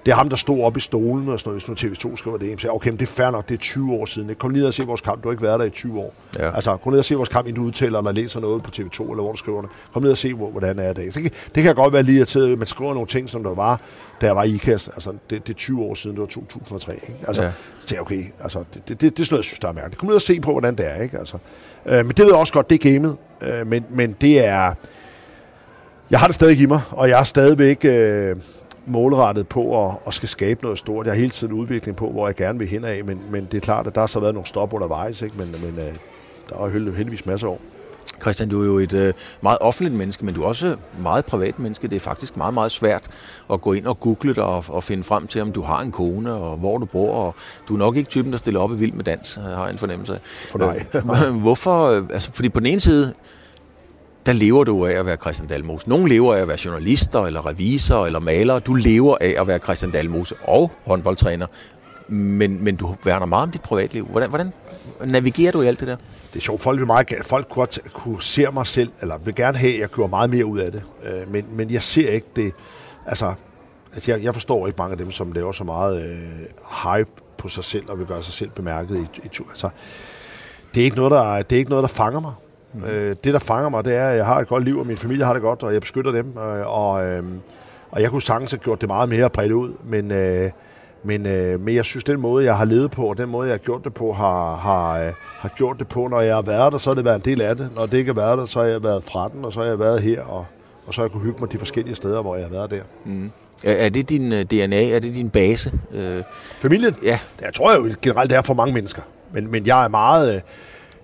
det er ham, der stod op i stolen og sådan noget, hvis nu TV2 skriver det, så okay, men det er fair nok, det er 20 år siden. Kom ned og se vores kamp, du har ikke været der i 20 år. Ja. Altså, kom ned og se vores kamp, inden du udtaler eller læser noget på TV2, eller hvor du skriver det. Kom ned og se, hvordan er det. Det kan, det kan godt være lige at man skriver nogle ting, som der var, da jeg var i IKAST. Altså, det, det er 20 år siden, det var 2003. Ikke? Altså, ja. så tænker okay, altså, det, det, det, det er sådan noget, jeg synes, der er mærkeligt. Kom ned og se på, hvordan det er. Ikke? Altså, øh, men det ved jeg også godt, det er gamet. Øh, men, men det er jeg har det stadig i mig, og jeg er stadigvæk øh, målrettet på at, at skal skabe noget stort. Jeg har hele tiden udvikling på, hvor jeg gerne vil hen af, men, men det er klart, at der har så været nogle stop undervejs, ikke? men, men øh, der er heldigvis masser af år. Christian, du er jo et øh, meget offentligt menneske, men du er også meget privat menneske. Det er faktisk meget, meget svært at gå ind og google dig og, og finde frem til, om du har en kone og hvor du bor. Og du er nok ikke typen, der stiller op i vild med dans, har jeg en fornemmelse af. For nej. Hvorfor? Øh, altså, fordi på den ene side, der lever du af at være Christian Dalmose. Nogle lever af at være journalister, eller revisorer, eller malere. Du lever af at være Christian Dalmose og håndboldtræner. Men, men du værner meget om dit privatliv. Hvordan, hvordan navigerer du i alt det der? Det er sjovt. Folk vil meget folk kunne, kunne se mig selv, eller vil gerne have, at jeg gjorde meget mere ud af det. Øh, men, men jeg ser ikke det. Altså, altså jeg, jeg forstår ikke mange af dem, som laver så meget øh, hype på sig selv, og vil gøre sig selv bemærket i, i altså, det er ikke noget, der, det er ikke noget, der fanger mig. Mm. Øh, det, der fanger mig, det er, at jeg har et godt liv, og min familie har det godt, og jeg beskytter dem. Øh, og, øh, og jeg kunne sagtens have gjort det meget mere bredt ud, men, øh, men, øh, men jeg synes, den måde, jeg har levet på, og den måde, jeg har gjort det på, har, har, øh, har gjort det på. Når jeg har været der, så har det været en del af det. Når det ikke har været der, så har jeg været fra den, og så har jeg været her, og, og så har jeg kunne hygge mig de forskellige steder, hvor jeg har været der. Mm. Er det din øh, DNA? Er det din base? Øh... Familien? Ja. Det jeg tror jeg jo generelt, det er for mange mennesker. Men, men jeg er meget... Øh,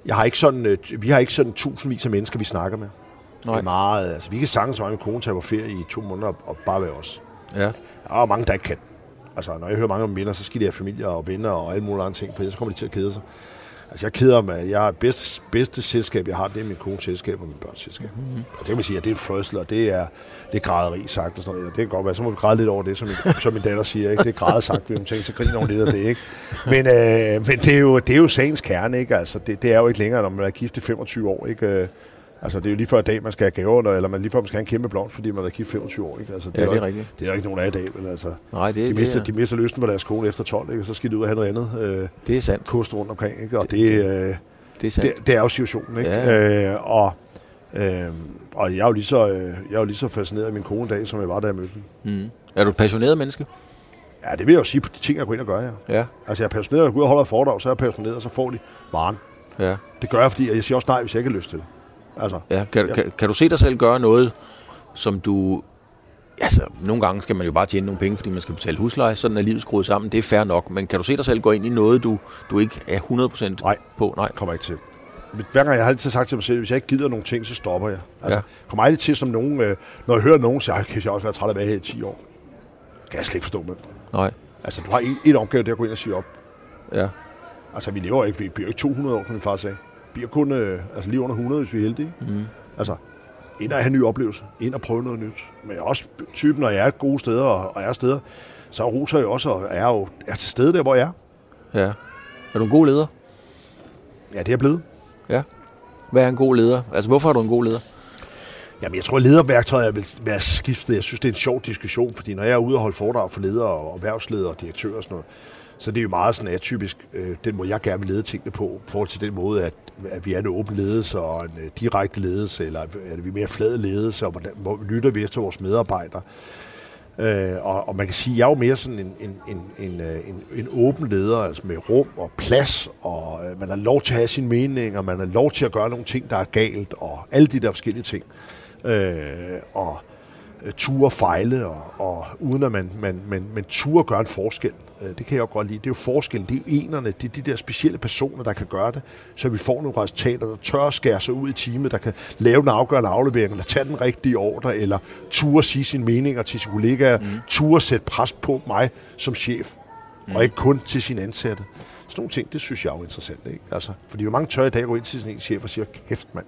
jeg har ikke sådan, øh, vi har ikke sådan tusindvis af mennesker, vi snakker med. Nej. Det er meget, altså, vi kan sagtens med kone tage på ferie i to måneder og bare være os. Ja. Der er mange, der ikke kan. Altså, når jeg hører mange om venner, så skal de have familier og venner og alle mulige andre ting, for så kommer de til at kede sig. Altså, jeg keder mig. Jeg har bedste, bedste selskab, jeg har, det er min kones selskab og min børns selskab. Mm-hmm. Og det kan man sige, at det er en og det er, det er græderi sagt og sådan noget. Det kan godt være, så må vi græde lidt over det, som min, som min datter siger. Ikke? Det er græde sagt, vi må tænke, så griner hun lidt af det. Ikke? Men, øh, men det, er jo, det er jo sagens kerne. Ikke? Altså, det, det, er jo ikke længere, når man er gift i 25 år. Ikke? Øh, Altså, det er jo lige før i dag, man skal have gaver, eller man lige før man skal have en kæmpe blomst, fordi man har gift 25 år. Ikke? Altså, det, ja, er det er rigtigt. Det er ikke nogen af i dag, men altså, Nej, det, de, mister, det er... de mister lysten på deres kone efter 12, ikke? og så skal de ud og have noget andet. Øh, det er sandt. Kost rundt omkring, ikke? og det, det, øh, det, er sandt. det, det er jo situationen. Ikke? Ja. Øh, og, øh, og jeg er, jo lige så, øh, jeg er jo lige så fascineret af min kone i dag, som jeg var, da jeg mødte hende. Mm. Er du et passioneret menneske? Ja, det vil jeg jo sige på de ting, jeg går ind og gør, ja. ja. Altså, jeg er passioneret, jeg går ud og holder et foredrag, så er jeg passioneret, og så får de varen. Ja. Det gør jeg, fordi jeg siger også nej, hvis jeg ikke har lyst til det. Altså, ja, kan, ja. Kan, kan du se dig selv gøre noget, som du... Altså, nogle gange skal man jo bare tjene nogle penge, fordi man skal betale husleje. Sådan er livet skruet sammen. Det er fair nok. Men kan du se dig selv gå ind i noget, du, du ikke er 100% nej, på? Nej, kommer ikke til. Hver gang jeg har altid sagt til mig selv, hvis jeg ikke gider nogle ting, så stopper jeg. Altså, ja. kommer aldrig til som nogen, øh, når jeg hører nogen sige, kan jeg også være træt af at være her i 10 år. Kan jeg slet ikke forstå med. Nej. Altså, du har en, en opgave, der at gå ind og sige op. Ja. Altså, vi lever ikke, vi bliver ikke 200 år, kan min far sige bliver kun øh, altså lige under 100, hvis vi er heldige. Mm. Altså, ind og have en ny oplevelse, ind og prøve noget nyt. Men også typen, når jeg er gode steder og, og er steder, så roser jeg også og er jo er til stede der, hvor jeg er. Ja. Er du en god leder? Ja, det er jeg blevet. Ja. Hvad er en god leder? Altså, hvorfor er du en god leder? Jamen, jeg tror, at lederværktøjet vil være skiftet. Jeg synes, det er en sjov diskussion, fordi når jeg er ude og holde foredrag for ledere og erhvervsledere og direktører og sådan noget, så det er jo meget sådan atypisk, øh, den måde, jeg gerne vil lede tingene på, i forhold til den måde, at, at vi er en åben ledelse og en øh, direkte ledelse, eller er vi mere flad ledelse, og hvordan hvor lytter vi efter vores medarbejdere. Øh, og, og man kan sige, at jeg er jo mere sådan en, en, en, en, øh, en, en åben leder, altså med rum og plads, og øh, man har lov til at have sin mening, og man har lov til at gøre nogle ting, der er galt, og alle de der forskellige ting. Øh, og øh, ture fejle, og, og uden at man, man, man, man ture gøre en forskel. Øh, det kan jeg jo godt lide. Det er jo forskellen. Det er jo enerne. Det er de der specielle personer, der kan gøre det, så vi får nogle resultater, der tør at skære sig ud i teamet, der kan lave en afgørende aflevering, eller tage den rigtige ordre, eller ture sige sine meninger til sine kollegaer, mm. ture sætte pres på mig som chef, mm. og ikke kun til sine ansatte. Sådan nogle ting, det synes jeg er jo interessant. Ikke? Altså, fordi jo mange tør i dag gå ind til sin chef og siger, kæft mand,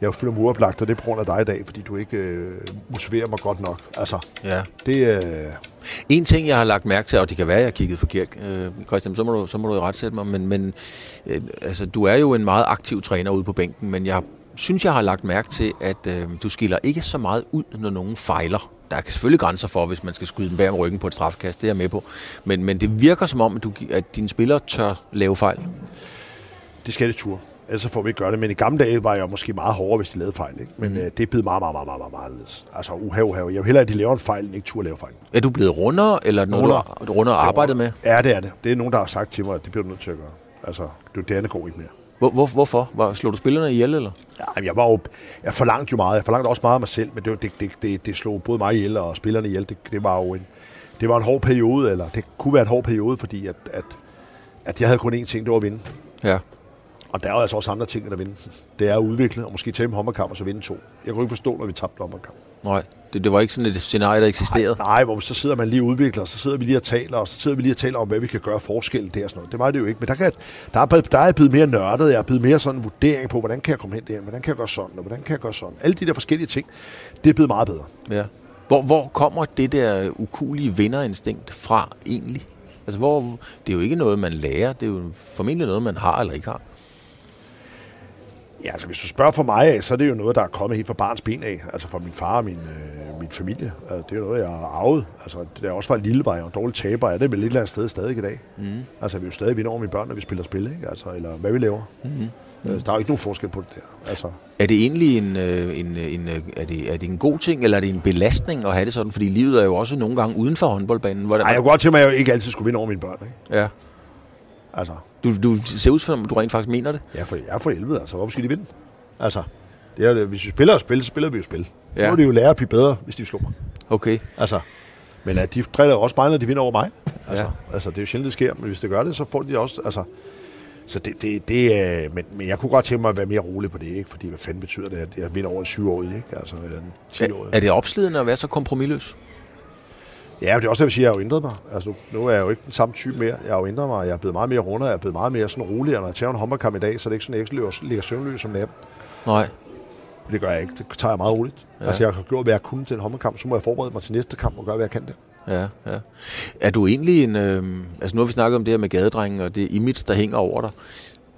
jeg føler mig uoplagt, og det er på grund af dig i dag, fordi du ikke øh, motiverer mig godt nok. Altså, ja. det, øh, en ting, jeg har lagt mærke til, og det kan være, at jeg har kigget forkert, øh, Christian, så må du, så må du jo retsætte mig, men, men øh, altså, du er jo en meget aktiv træner ude på bænken, men jeg synes, jeg har lagt mærke til, at øh, du skiller ikke så meget ud, når nogen fejler. Der er selvfølgelig grænser for, hvis man skal skyde den bag om ryggen på et strafkast, det er jeg med på. Men, men det virker som om, at, du, at dine spillere tør lave fejl. Det skal det tur ellers får vi ikke gøre det. Men i gamle dage var jeg måske meget hårdere, hvis de lavede fejl. Ikke? Men mm. øh, det er blevet meget, meget, meget, meget, meget, meget Altså uha, uha. Jeg vil hellere, at de laver en fejl, end ikke turde lave fejl. Er du blevet rundere, eller noget, rundere. du rundere arbejdet med? Ja, det er det. Det er nogen, der har sagt til mig, at det bliver du nødt til at gøre. Altså, det, det andet går ikke mere. Hvor, hvor, hvorfor? Var, slog du spillerne ihjel, eller? Ja, jeg var jo, jeg forlangte jo meget. Jeg forlangte også meget af mig selv, men det, det, det, det, det slog både mig ihjel og spillerne ihjel. Det, det var jo en, det var en hård periode, eller det kunne være en hård periode, fordi at, at, at jeg havde kun én ting, det var at vinde. Ja. Og der er altså også andre ting, der vinde. Det er at udvikle, og måske tage en håndboldkamp og så vinde to. Jeg kunne ikke forstå, når vi tabte håndboldkamp. Nej, det, det var ikke sådan et scenarie, der eksisterede? Nej, nej, hvor så sidder man lige og udvikler, og så sidder vi lige og taler, og så sidder vi lige og taler om, hvad vi kan gøre forskel der og sådan noget. Det var det jo ikke, men der, kan, der, er, der er blevet mere nørdet, jeg er blevet mere sådan en vurdering på, hvordan kan jeg komme hen der, hvordan kan jeg gøre sådan, og hvordan kan jeg gøre sådan. Alle de der forskellige ting, det er blevet meget bedre. Ja. Hvor, hvor kommer det der ukulige vinderinstinkt fra egentlig? Altså, hvor, det er jo ikke noget, man lærer, det er jo formentlig noget, man har eller ikke har. Ja, altså hvis du spørger for mig af, så er det jo noget, der er kommet helt fra barns ben af. Altså fra min far og min, øh, min familie. Altså, det er jo noget, jeg har arvet. Altså, det er også fra en lille vej og dårlig taber. Er det vel et eller andet sted stadig i dag? Mm. Altså vi er jo stadig vinder over mine børn, når vi spiller spil, ikke? Altså, eller hvad vi laver. Mm-hmm. Mm. Der er jo ikke nogen forskel på det der. Altså. Er det egentlig en, øh, en, en, er det, er det en god ting, eller er det en belastning at have det sådan? Fordi livet er jo også nogle gange uden for håndboldbanen. Nej, jeg kunne godt til mig, at jeg ikke altid skulle vinde over mine børn. Ikke? Ja. Altså. Du, du ser ud som, du rent faktisk mener det. Ja, for jeg er for helvede, altså. Hvorfor skal de vinde? Altså, det er, hvis vi spiller og spil, så spiller vi jo spil. Ja. Nu må de jo lære at blive bedre, hvis de slår mig. Okay. Altså, men at de driller også mig, når de vinder over mig. Altså, ja. altså, det er jo sjældent, det sker, men hvis det gør det, så får de også... Altså, så det, det, det er, men, men jeg kunne godt tænke mig at være mere rolig på det, ikke? Fordi hvad fanden betyder det, at jeg vinder over en år, ikke? Altså, en 10 år. Er, er det opslidende at være så kompromilløs? Ja, det er også, jeg siger, at jeg har jo ændret mig. Altså, nu er jeg jo ikke den samme type mere. Jeg har jo ændret mig. Jeg er blevet meget mere rundere. Jeg er blevet meget mere sådan rolig. Og når jeg tager en håndboldkamp i dag, så er det ikke sådan, at jeg ikke ligger søvnløs som natten. Nej. Det gør jeg ikke. Det tager jeg meget roligt. Ja. Altså, jeg har gjort, hvad jeg kunne til en håndboldkamp. Så må jeg forberede mig til næste kamp og gøre, hvad jeg kan det. Ja, ja. Er du egentlig en... Øh, altså, nu har vi snakket om det her med gadedrengen og det image, der hænger over dig.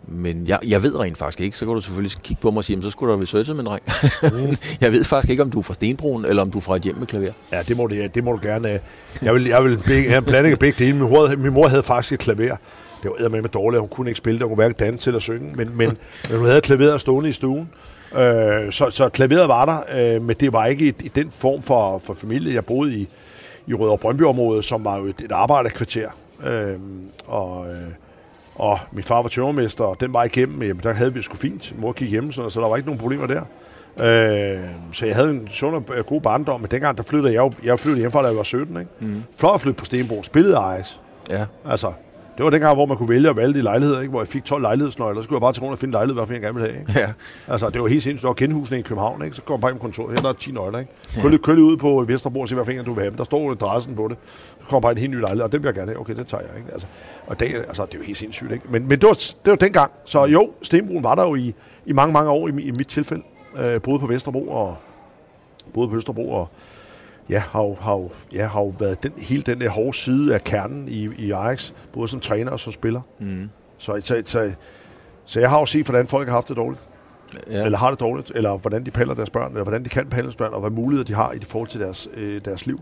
Men jeg, jeg ved rent faktisk ikke. Så kan du selvfølgelig kigge på mig og sige, så skulle der være researchet, med dreng. Mm. jeg ved faktisk ikke, om du er fra Stenbroen, eller om du er fra et hjem med klaver. Ja, det må du, det må du gerne. Jeg vil, jeg vil have en blanding af begge dele. Min mor, min mor havde faktisk et klaver. Det var med med dårligt, hun kunne ikke spille det, hun kunne hverken danse eller synge, men, men, men hun havde klaveret stående i stuen. Øh, så, så klaveret var der, øh, men det var ikke i, i den form for, for familie. Jeg boede i, i Rødovre Brøndby-området, som var jo et, et arbejderkvarter. Øh, og, øh, og min far var tømmermester, og den var igennem, jamen, der havde vi sgu fint. Mor gik hjemme, så, så der var ikke nogen problemer der. Øh, så jeg havde en sund og god barndom, men dengang der flyttede jeg jo, jeg flyttede hjemmefra, da jeg var 17. Ikke? Mm. Flot at flytte på Stenbro, spillede Ajax. Ja. Altså, det var dengang, hvor man kunne vælge at valge de lejligheder, ikke? hvor jeg fik 12 lejlighedsnøgler. Så skulle jeg bare til rundt og finde lejlighed, hvad jeg gerne ville have. Ikke? Ja. Altså, det var helt sindssygt. Der var genhusene i København, ikke? så kom jeg bare på kontoret. Her der er 10 nøgler. Ikke? Kør, ja. lige ud på Vesterbro og se, hvad fanden du vil have. Der står adressen på det. Så kommer bare en helt ny lejlighed, og det vil jeg gerne have. Okay, det tager jeg. Ikke? Altså, og det, altså, det er jo helt sindssygt. Ikke? Men, men det, var, det var dengang. Så jo, Stenbroen var der jo i, i mange, mange år i, i mit tilfælde. Øh, både på Vesterbro og både på Østerbro og ja, har jo, har jo, ja, har jo været den, hele den der hårde side af kernen i, i Ajax, både som træner og som spiller. Mm. Så, så, så, så jeg har jo set, hvordan folk har haft det dårligt. Ja. Eller har det dårligt, eller hvordan de paller deres børn, eller hvordan de kan palle deres børn, og hvad muligheder de har i forhold til deres, øh, deres liv.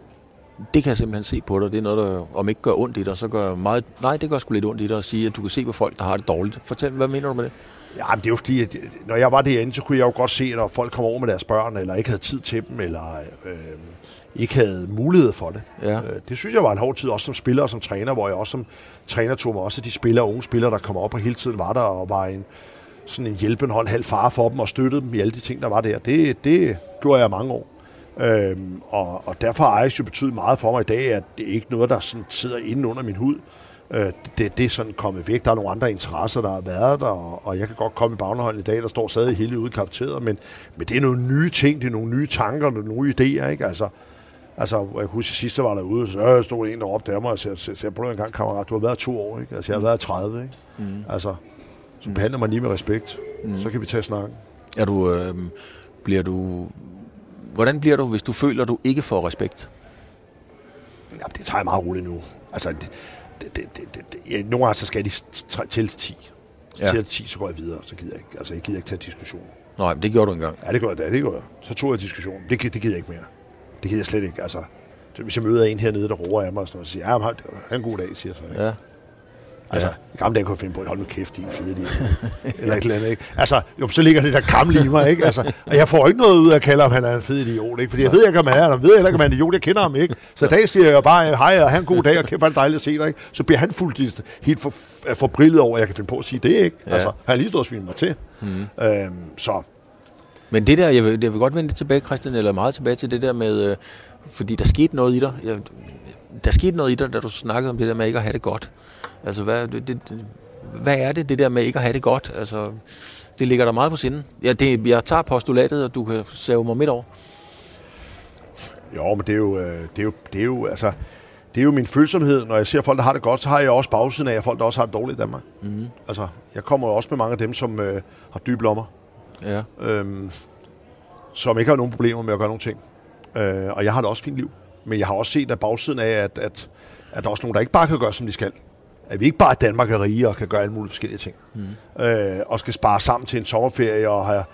Det kan jeg simpelthen se på dig. Det er noget, der om ikke gør ondt i dig, så gør meget... Nej, det gør sgu lidt ondt i dig at sige, at du kan se på folk, der har det dårligt. Fortæl, hvad mener du med det? Ja, men det er jo fordi, at når jeg var derinde, så kunne jeg jo godt se, når folk kom over med deres børn, eller ikke havde tid til dem, eller øh, ikke havde mulighed for det. Ja. Øh, det synes jeg var en hård tid, også som spiller og som træner, hvor jeg også som træner tog mig også de spillere, unge spillere, der kom op og hele tiden var der og var en, sådan en hjælpende hånd, halv far for dem og støttede dem i alle de ting, der var der. Det, det gjorde jeg mange år. Øhm, og, og derfor har Ajax jo betydet meget for mig i dag, at det er ikke noget, der sådan sidder inde under min hud. Øh, det, det er sådan kommet væk. Der er nogle andre interesser, der har været der, og, og jeg kan godt komme i bagnholden i dag, der står stadig hele ude men, men det er nogle nye ting, det er nogle nye tanker, nogle nye idéer, ikke? Altså, Altså, jeg kunne huske, sidst der var derude, så øh, stod en, der råbte af mig og sagde, sagde prøv en gang, kammerat, du har været to år, ikke? Altså, jeg har været 30, ikke? Mm. Altså, så mm. behandler man lige med respekt. Mm. Så kan vi tage snakken. Er du, øh, bliver du, hvordan bliver du, hvis du føler, du ikke får respekt? Ja, det tager jeg meget roligt nu. Altså, det, det, det, det, det, ja, nogle gange så skal de til 10. Så ja. til 10, så går jeg videre. Så gider jeg ikke, altså, jeg gider ikke tage diskussionen. Nej, men det gjorde du engang. Ja, det gjorde jeg, det gjorde jeg. Så tog jeg diskussionen. Det, det gider jeg ikke mere. Det gider jeg slet ikke. Altså, så hvis jeg møder en hernede, der roer af mig og, sådan noget, så siger ja, han har en god dag, siger så. Ja. Altså, ja. i gamle dage kunne jeg finde på, at hold nu kæft, er fede, de eller et eller andet, ikke? Altså, jo, så ligger det der gamle i mig, ikke? Altså, og jeg får ikke noget ud af at kalde ham, han er en fed idiot, ikke? Fordi jeg ved ikke, om han er, jeg ved heller ikke, om han er idiot, jeg kender ham ikke. Så i dag siger jeg bare, hej, og han en god dag, og kæft, hvor er det dejligt at se dig, ikke? Så bliver han fuldt helt for, for brillet over, at jeg kan finde på at sige det, ikke? Ja. Altså, han har lige stået og mig til. Mm. Øhm, så, men det der, jeg vil, jeg vil godt vende tilbage, Christian, eller meget tilbage til det der med, øh, fordi der skete noget i dig. Jeg, der skete noget i dig, da du snakkede om det der med ikke at have det godt. Altså, hvad, det, det, hvad er det, det der med ikke at have det godt? Altså, det ligger der meget på sinden. Ja, det, jeg tager postulatet, og du kan save mig midt over. Jo, men det er jo, øh, det er jo, det er jo, altså, det er jo min følsomhed. Når jeg ser folk, der har det godt, så har jeg også bagsiden af, at folk, der også har det dårligt i Danmark. Mm. Altså, jeg kommer også med mange af dem, som øh, har dybe lommer. Ja. Øhm, som ikke har nogen problemer med at gøre nogle ting. Øh, og jeg har da også fint liv. Men jeg har også set at bagsiden af, at, at, at der er også nogen, der ikke bare kan gøre, som de skal. At vi ikke bare er Danmark er rige og kan gøre alle mulige forskellige ting. Mm. Øh, og skal spare sammen til en sommerferie og have,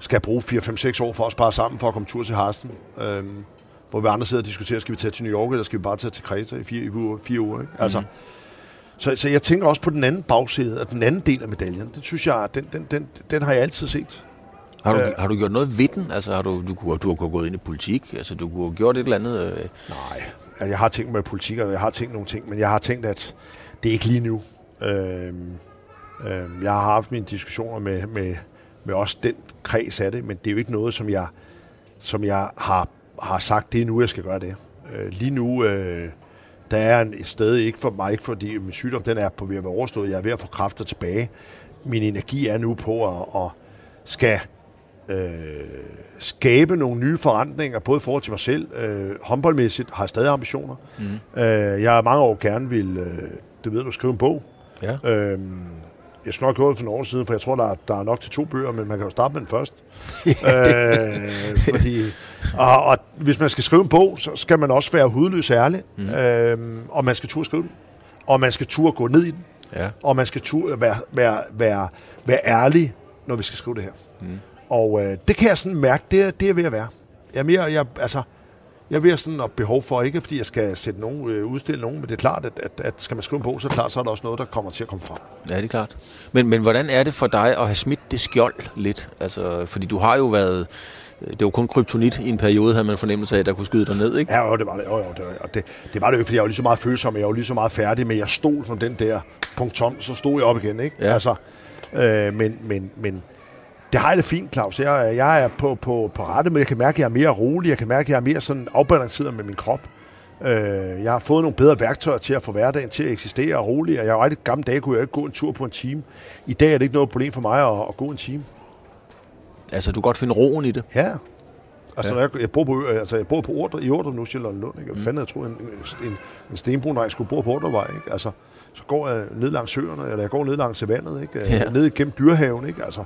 skal bruge 4-5-6 år for at spare sammen for at komme tur til Harsten. Øh, hvor vi andre sidder og diskuterer, skal vi tage til New York, eller skal vi bare tage til Kreta i fire, i uger, fire uger. Ikke? Altså, mm. så, så jeg tænker også på den anden bagside, og den anden del af medaljen. Den synes jeg, den, den, den, den har jeg altid set. Har du, øh, har du gjort noget ved den? Altså, har du, du, kunne, du har gået ind i politik? Altså, du kunne have gjort et eller andet? Øh... Nej, altså, jeg har tænkt med politik, og jeg har tænkt nogle ting, men jeg har tænkt, at det er ikke lige nu. Øh, øh, jeg har haft mine diskussioner med, med, med også den kreds af det, men det er jo ikke noget, som jeg, som jeg har, har sagt, det er nu, jeg skal gøre det. Øh, lige nu, øh, der er et sted, ikke for mig, ikke fordi min sygdom den er på ved at være overstået, jeg er ved at få kræfter tilbage. Min energi er nu på at, at skal øh, skabe nogle nye forandringer, både i forhold til mig selv. Øh, håndboldmæssigt har jeg stadig ambitioner. Mm. Øh, jeg har mange år gerne vil, øh, det ved du, skrive en bog. Ja. Øh, jeg skulle nok gjort det for nogle år siden, for jeg tror, der er, der er nok til to bøger, men man kan jo starte med den først. øh, fordi, og, og hvis man skal skrive en bog, så skal man også være hudløs ærlig, mm. øh, og man skal turde skrive den. Og man skal turde gå ned i den. Ja. Og man skal turde være, være, være, være ærlig, når vi skal skrive det her. Mm. Og øh, det kan jeg sådan mærke, det er, det er ved at være. Jeg er mere, jeg, altså, jeg er ved at sådan at behov for, ikke fordi jeg skal sætte nogen, øh, udstille nogen, men det er klart, at, at, at skal man skrive en bog, så er, klart, så er der også noget, der kommer til at komme frem. Ja, det er klart. Men, men hvordan er det for dig at have smidt det skjold lidt? Altså, fordi du har jo været... Det var kun kryptonit i en periode, havde man fornemmelse af, at der kunne skyde dig ned, ikke? Ja, jo, det var det. Jo, jo, det, var, det, det var det jo, fordi jeg var lige så meget følsom, jeg var lige så meget færdig, men jeg stod som den der punktum, så stod jeg op igen, ikke? Ja. Altså, øh, men, men, men det har jeg det fint, Claus. Jeg, jeg er på, på, på rette, men jeg kan mærke, at jeg er mere rolig. Jeg kan mærke, at jeg er mere sådan afbalanceret med min krop. Øh, jeg har fået nogle bedre værktøjer til at få hverdagen til at eksistere og rolig. Og jeg er rigtig gamle dage, kunne jeg ikke gå en tur på en time. I dag er det ikke noget problem for mig at, at gå en time. Altså, du kan godt finde roen i det. Ja. Altså, ja. jeg, jeg, bor på, altså, jeg bor på Ordre, i Ordre nu, Sjælland Lund. Ikke? Hvad fanden, jeg tror, en, en, en stenbrun, der skulle bo på Ordrevej. Ikke? Altså, så går jeg ned langs søerne, eller jeg går ned langs vandet, ikke? Ja. ned gennem dyrehaven. Ikke? Altså,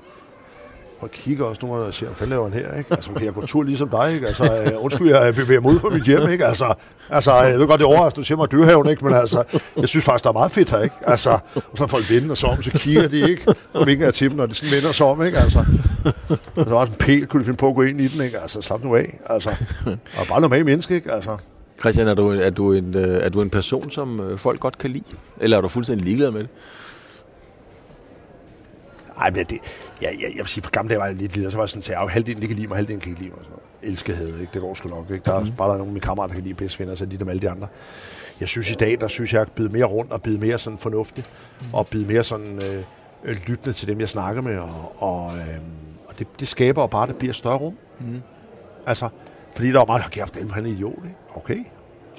og kigger også nogle og siger, hvad laver han her, ikke? Altså, kan jeg gå tur ligesom dig, ikke? Altså, øh, undskyld, jeg bevæger mig ud på mit hjem, ikke? Altså, altså jeg ved godt, det er overraskende, du siger mig dyrehaven, ikke? Men altså, jeg synes faktisk, der er meget fedt her, ikke? Altså, og så folk vender sig om, så kigger de, ikke? Og vinker til dem, når de sådan vender sig om, ikke? Altså, og så var en pæl, kunne de finde på at gå ind i den, ikke? Altså, slap nu af, altså. Og bare normal menneske, ikke? Altså, Christian, er du, er du, en, øh, er du en person, som øh, folk godt kan lide? Eller er du fuldstændig ligeglad med det? ej, men det, jeg, jeg, jeg vil sige, for gamle dage var jeg lidt lille, så var jeg sådan, at halvdelen de kan lide mig, halvdelen kan ikke lide mig. Sådan noget. Elskede, ikke? Det går sgu nok, ikke? Der er mm. bare der er nogle af mine kammerater, der kan lide bedst venner, så de dem alle de andre. Jeg synes i dag, der synes jeg, at jeg mere rundt og bide mere sådan fornuftig, mm. og bide mere sådan øh, øh, lyttende til dem, jeg snakker med, og, og, øh, og det, det skaber jo bare, at det bliver større rum. Mm. Altså, fordi der var meget, kæft, dem, han er idiot, ikke? Okay.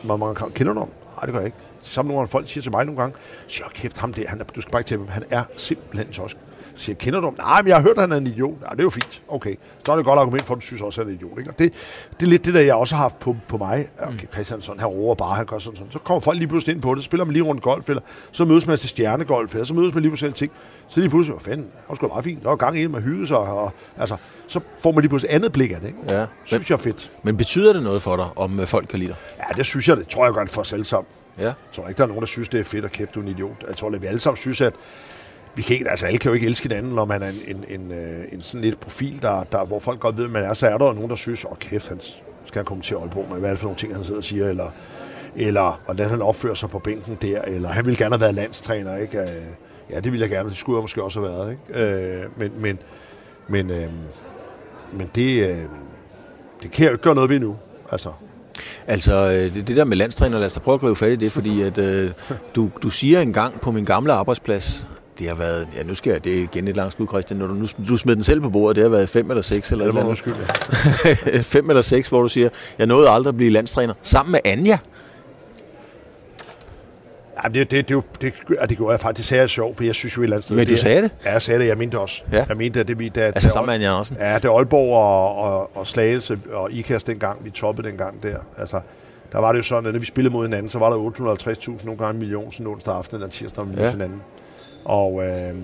Man, man kender du ham? Nej, det gør jeg ikke. Samme nogle folk siger til mig nogle gange, siger, kæft, ham der, han er, du skal bare ikke til ham, han er simpelthen en tosk. Så jeg, kender du ham? Nej, men jeg har hørt, at han er en idiot. Nej, det er jo fint. Okay. Så er det et godt argument for, at du synes også, at han er en idiot. Ikke? Og det, det er lidt det, der jeg også har haft på, på mig. Okay, Christian, sådan, han roer bare, han gør sådan, sådan. Så kommer folk lige pludselig ind på det, så spiller man lige rundt golf, eller så mødes man til stjernegolf, eller så mødes man lige på sådan ting. Så lige pludselig, hvad fanden, det var sgu meget fint. Der var gang i det, man hyggede sig, og, altså, så får man lige pludselig andet blik af det. Ikke? Ja. Synes jeg er fedt. Men betyder det noget for dig, om øh, folk kan lide dig? Ja, det synes jeg, det tror jeg godt for os alle sammen. Ja. Jeg tror ikke, der er nogen, der synes, det er fedt at kæft, du er en idiot. Jeg tror, at vi alle sammen synes, at vi kan ikke, altså alle kan jo ikke elske hinanden, når man er en, en, en, øh, en sådan lidt profil, der, der, hvor folk godt ved, at man er, så er der jo nogen, der synes, åh oh, kæft, han skal han komme til Aalborg med, hvad er det for nogle ting, han sidder og siger, eller, eller hvordan han opfører sig på bænken der, eller han ville gerne have været landstræner, ikke? Øh, ja, det ville jeg gerne, det skulle jeg måske også have været, ikke? Øh, men, men, men, øh, men det, øh, det kan jeg jo ikke gøre noget ved nu, altså. Altså, øh, det, det der med landstræner, lad os da prøve at gribe fat i det, fordi at, øh, du, du siger engang på min gamle arbejdsplads, det har været, ja nu skal jeg, det er igen et langt skud, Christian, når du, nu, du smed den selv på bordet, det har været fem eller seks eller Ja, det et må eller du andet. undskylde. fem eller seks, hvor du siger, jeg nåede aldrig at blive landstræner, sammen med Anja. Ja, det, det, det, det, det, det, gjorde jeg faktisk, jeg sjovt, for jeg synes jo et eller andet sted... Men du det, sagde det? Ja, jeg sagde det, jeg mente det også. Ja. Jeg mente, at det vi... Da, Altså sammen med Anja Andersen. Ja, det Aalborg og, og, og Slagelse og IKAST dengang, vi toppede dengang der. Altså, der var det jo sådan, at når vi spillede mod hinanden, så var der 850.000, nogle gange en million, sådan onsdag aften eller tirsdag om ja. hinanden. Og øh,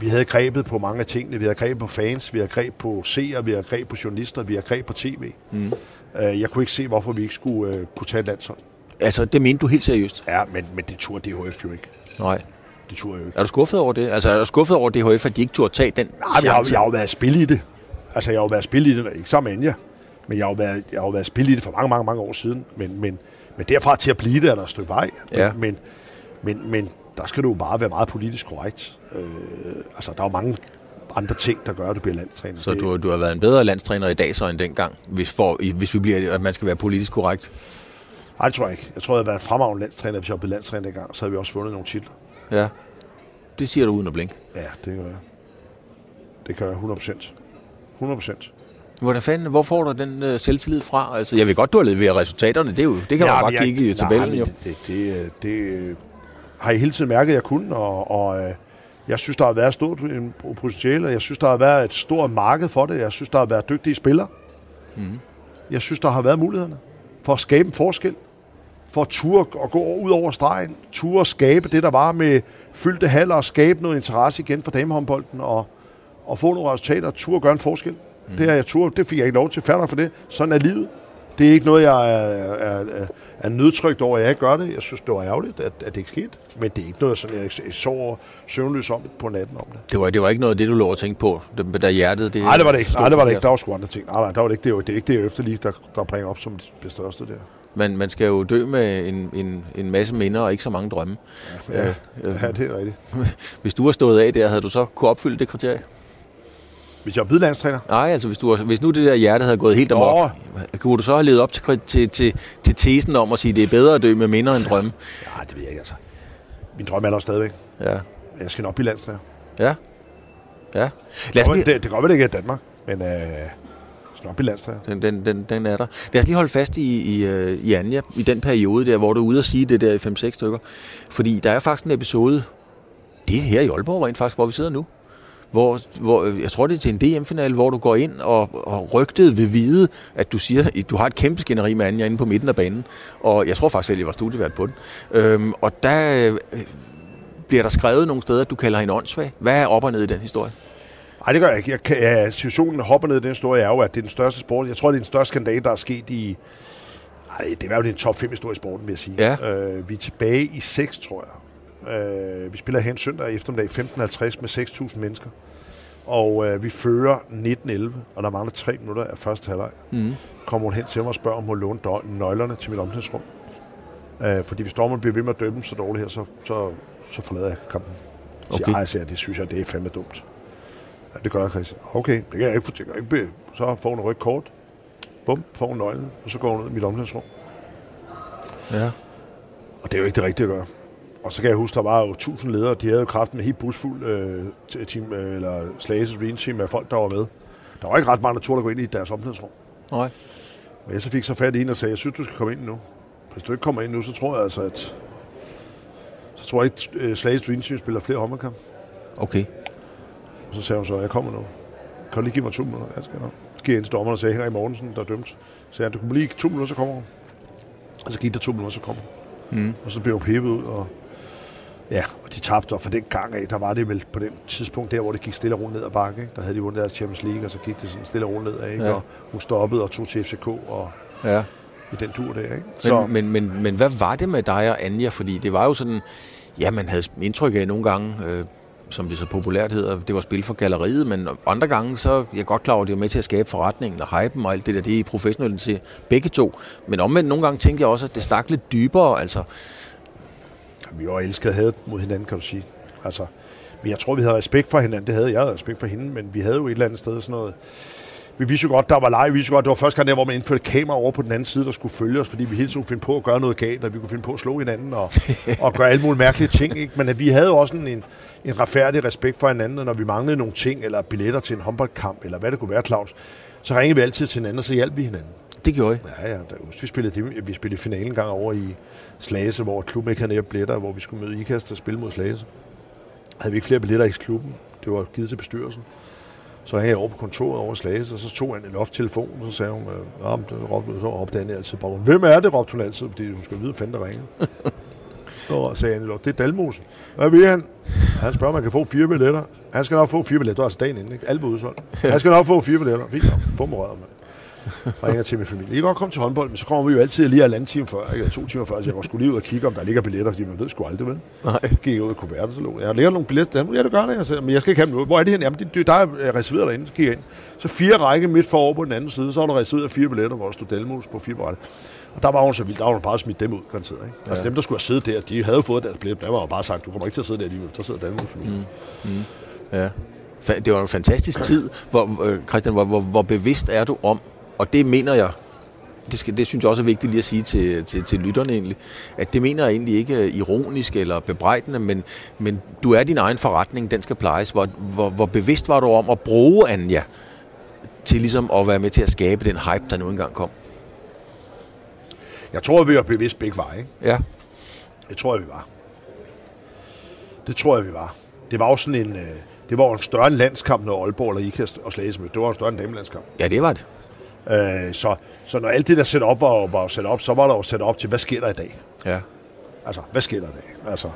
vi havde grebet på mange af tingene. Vi havde grebet på fans, vi havde grebet på seere, vi havde grebet på journalister, vi havde grebet på tv. Mm. Øh, jeg kunne ikke se, hvorfor vi ikke skulle øh, kunne tage et landshold. Altså, det mente du helt seriøst? Ja, men, men det turde DHF jo ikke. Nej. Det turde jeg jo ikke. Er du skuffet over det? Altså, er du skuffet over DHF, at de ikke turde tage den Nej, jeg, har, jeg har jo været at spille i det. Altså, jeg har jo været at spille i det, ikke sammen med Anja. Men jeg har jo været, jeg har jo været at spille i det for mange, mange, mange år siden. Men, men, men derfra til at blive det, er der et stykke vej. Ja. Men, men, men der skal du jo bare være meget politisk korrekt. Øh, altså, der er jo mange andre ting, der gør, at du bliver landstræner. Så du, du har været en bedre landstræner i dag så end dengang, hvis, for, hvis vi bliver, at man skal være politisk korrekt. Nej, det tror jeg ikke. Jeg tror, jeg havde været en fremragende landstræner, hvis jeg var blevet landstræner dengang. Så havde vi også vundet nogle titler. Ja. Det siger du uden at blinke. Ja, det gør jeg. Det gør jeg 100 procent. 100 procent. Hvordan fanden, hvor får du den øh, selvtillid fra? Altså, jeg ved godt, du har leveret resultaterne. Det, er jo, det kan ja, man bare kigge i tabellen jo. Det, det, det, det har jeg hele tiden mærket, at jeg kunne, og, og øh, jeg synes, der har været stort en potentiale, og jeg synes, der har været et stort marked for det. Jeg synes, der har været dygtige spillere. Mm. Jeg synes, der har været mulighederne for at skabe en forskel. For at ture og gå ud over stregen. Ture og skabe det, der var med fyldte haller og skabe noget interesse igen for damehåndbolden og, og få nogle resultater. Ture og gøre en forskel. Mm. Det, har jeg tur, det fik jeg ikke lov til. Færdig for det. Sådan er livet. Det er ikke noget, jeg er, er, er, er nødtrykt over, at jeg ikke gør det. Jeg synes, det var ærgerligt, at, at det ikke skete. Men det er ikke noget, som jeg, sover søvnløs om på natten om det. Det var, det var ikke noget af det, du lå og tænkte på, da hjertet... Det nej, det var det ikke. Nej, det var det ikke. Der var sgu andre ting. Nej, nej, der var det ikke. Det, var, det er ikke det efterliv, der, der bringer op som det største der. Men man skal jo dø med en, en, en masse minder og ikke så mange drømme. Ja, ja, øh, ja det er rigtigt. Hvis du var stået af der, havde du så kunne opfylde det kriterie? Hvis jeg var blevet landstræner? Nej, altså hvis, du, hvis nu det der hjerte havde gået helt amok, kunne du så have levet op til, til, til, til tesen om at sige, at det er bedre at dø med minder end drømme? ja, det ved jeg ikke altså. Min drøm er der stadigvæk. Ja. Jeg skal nok blive landstræner. Ja. Ja. Lad os lige... det, det kan godt være, det ikke er Danmark, men øh, blive landstræner. Den, den, den, den er der. Lad os lige holde fast i, i, øh, i Anja, i den periode der, hvor du er ude og sige det der i 5-6 stykker. Fordi der er faktisk en episode, det er her i Aalborg rent faktisk, hvor vi sidder nu, hvor, hvor jeg tror det er til en DM-finale, hvor du går ind og, og rygtet vil vide, at du siger, at du har et kæmpe skænderi med Anja inde på midten af banen. Og jeg tror faktisk selv, at jeg var studievært på den. Øhm, og der øh, bliver der skrevet nogle steder, at du kalder hende åndssvag. Hvad er op og ned i den historie? Nej, det gør jeg ikke. Jeg ja, situationen hopper ned i den historie er jo, at det er den største sport. Jeg tror, det er den største skandale, der er sket i... Ej, det er jo den top 5 historie i sporten, vil jeg sige. Ja. Øh, vi er tilbage i 6, tror jeg. Øh, vi spiller hen søndag eftermiddag 15.50 med 6.000 mennesker. Og øh, vi fører 19-11, og der mangler 3 minutter af første halvleg. Mm. Kommer hun hen til mig og spørger, om hun låne nøglerne til mit omklædningsrum. Øh, fordi hvis dommeren bliver ved med at dømme så dårligt her, så, så, så forlader jeg kampen. Okay. Siger, jeg siger, det synes jeg, det er fandme dumt. Ja, det gør jeg, Christian. Okay, det kan jeg ikke, det kan jeg ikke Så får hun rødt kort. Bum, får hun nøglen, og så går hun ud i mit omklædningsrum. Ja. Og det er jo ikke det rigtige at gøre. Og så kan jeg huske, der var jo tusind ledere, de havde jo kraften med helt busfuld øh, team, øh, eller Slages Green Team af folk, der var med. Der var ikke ret mange, der turde gå ind i deres omklædningsrum. Nej. Men jeg så fik så fat i en og sagde, jeg synes, du skal komme ind nu. Hvis du ikke kommer ind nu, så tror jeg altså, at så tror jeg ikke, at øh, Slages Dream Team spiller flere håndboldkamp. Okay. Og så sagde hun så, jeg kommer nu. Kan du lige give mig to minutter? Jeg skal nok. Så gik jeg ind til dommeren og sagde, Henrik Mortensen, der er dømt. Så sagde han, du kan lige to minutter, så kommer hun. Og så gik der to minutter, så kommer hun. Mm. Og så blev hun pæbet ud, og Ja, og de tabte, og for den gang af, der var det vel på den tidspunkt der, hvor det gik stille og roligt ned ad bakke. Ikke? Der havde de vundet deres Champions League, og så gik det sådan stille og roligt ned af, ikke? Ja. og hun stoppede og tog til FCK, og ja. i den tur der. Ikke? Men, så. Men, men, men, hvad var det med dig og Anja? Fordi det var jo sådan, ja, man havde indtryk af nogle gange, øh, som det så populært hedder, det var spil for galleriet, men andre gange, så jeg er godt klar over, at det var med til at skabe forretningen og hypen og alt det der, det er professionelt til begge to. Men omvendt nogle gange tænkte jeg også, at det stak lidt dybere, altså vi var elsket havde mod hinanden, kan du sige. Altså, men jeg tror, vi havde respekt for hinanden. Det havde jeg havde respekt for hende, men vi havde jo et eller andet sted sådan noget... Vi vidste jo godt, der var live. Vi vidste jo godt, det var første gang der, hvor man indførte kamera over på den anden side, der skulle følge os, fordi vi hele tiden finde på at gøre noget galt, og vi kunne finde på at slå hinanden og, og gøre alle mulige mærkelige ting. Ikke? Men at vi havde også en, en, en retfærdig respekt for hinanden, og når vi manglede nogle ting, eller billetter til en håndboldkamp, eller hvad det kunne være, Claus, så ringede vi altid til hinanden, og så hjalp vi hinanden. Det gjorde I? Ja, ja. Der, vi, spillede, vi spillede finalen gang over i Slagelse, hvor klubben ikke havde nære billetter, hvor vi skulle møde IKAST og spille mod Slagelse. Havde vi ikke flere billetter i klubben. Det var givet til bestyrelsen. Så ringede jeg over på kontoret over Slagelse, og så tog han en loft-telefon, og så sagde hun, ja, det råbte, så råbte Anne altid bare, hvem er det, råbte hun altid, fordi hun skulle vide, hvem der ringede. Så sagde han, det er Dalmose. Hvad vil han? Han spørger, om man kan få fire billetter. Han skal nok få fire billetter. Det var altså dagen inden, ikke? Var udsolgt. Han skal nok få fire billetter. Fint nok. Bum røret, mand ringer til min familie. I kan godt komme til håndbold, men så kommer vi jo altid lige en anden time før, ikke? to timer før, så jeg går skulle lige ud og kigge, om der ligger billetter, fordi man ved sgu aldrig, vel? Nej. Så gik jeg ud af kuverten, så lå jeg. Ligger nogle billetter der? Ja, det gør det. Jeg sagde, men jeg skal ikke have dem Hvor er det her? Jamen, det, det, der er reserveret derinde. Så gik jeg ind. Så fire række midt for over på den anden side, så var der reserveret fire billetter, hvor der stod på fire brætte. Og der var hun så vildt, der var hun bare smidt dem ud, garanteret. Ikke? Ja. Altså dem, der skulle have siddet der, de havde fået deres billet. Der var jo bare sagt, du kommer ikke til at sidde der alligevel. Der sidder Delmos. Mm. Mm. Ja. Det var en fantastisk tid. Hvor, øh, Christian, hvor, hvor, hvor bevidst er du om, og det mener jeg det, skal, det synes jeg også er vigtigt lige at sige til, til, til lytterne egentlig, at det mener jeg egentlig ikke ironisk eller bebrejdende, men, men du er din egen forretning, den skal plejes. Hvor, hvor, hvor bevidst var du om at bruge Anja til ligesom at være med til at skabe den hype, der nu engang kom? Jeg tror, vi var bevidst begge veje. Ikke? Ja. Det tror jeg, vi var. Det tror jeg, vi var. Det var jo sådan en... Det var en større landskamp, når Aalborg eller Ikast og Slagelse Det var en større damelandskamp. Ja, det var det. Øh, så, så når alt det der sæt op var, var sat op, så var der jo sat op til, hvad sker der i dag? Ja. Altså, hvad sker der i dag? Altså,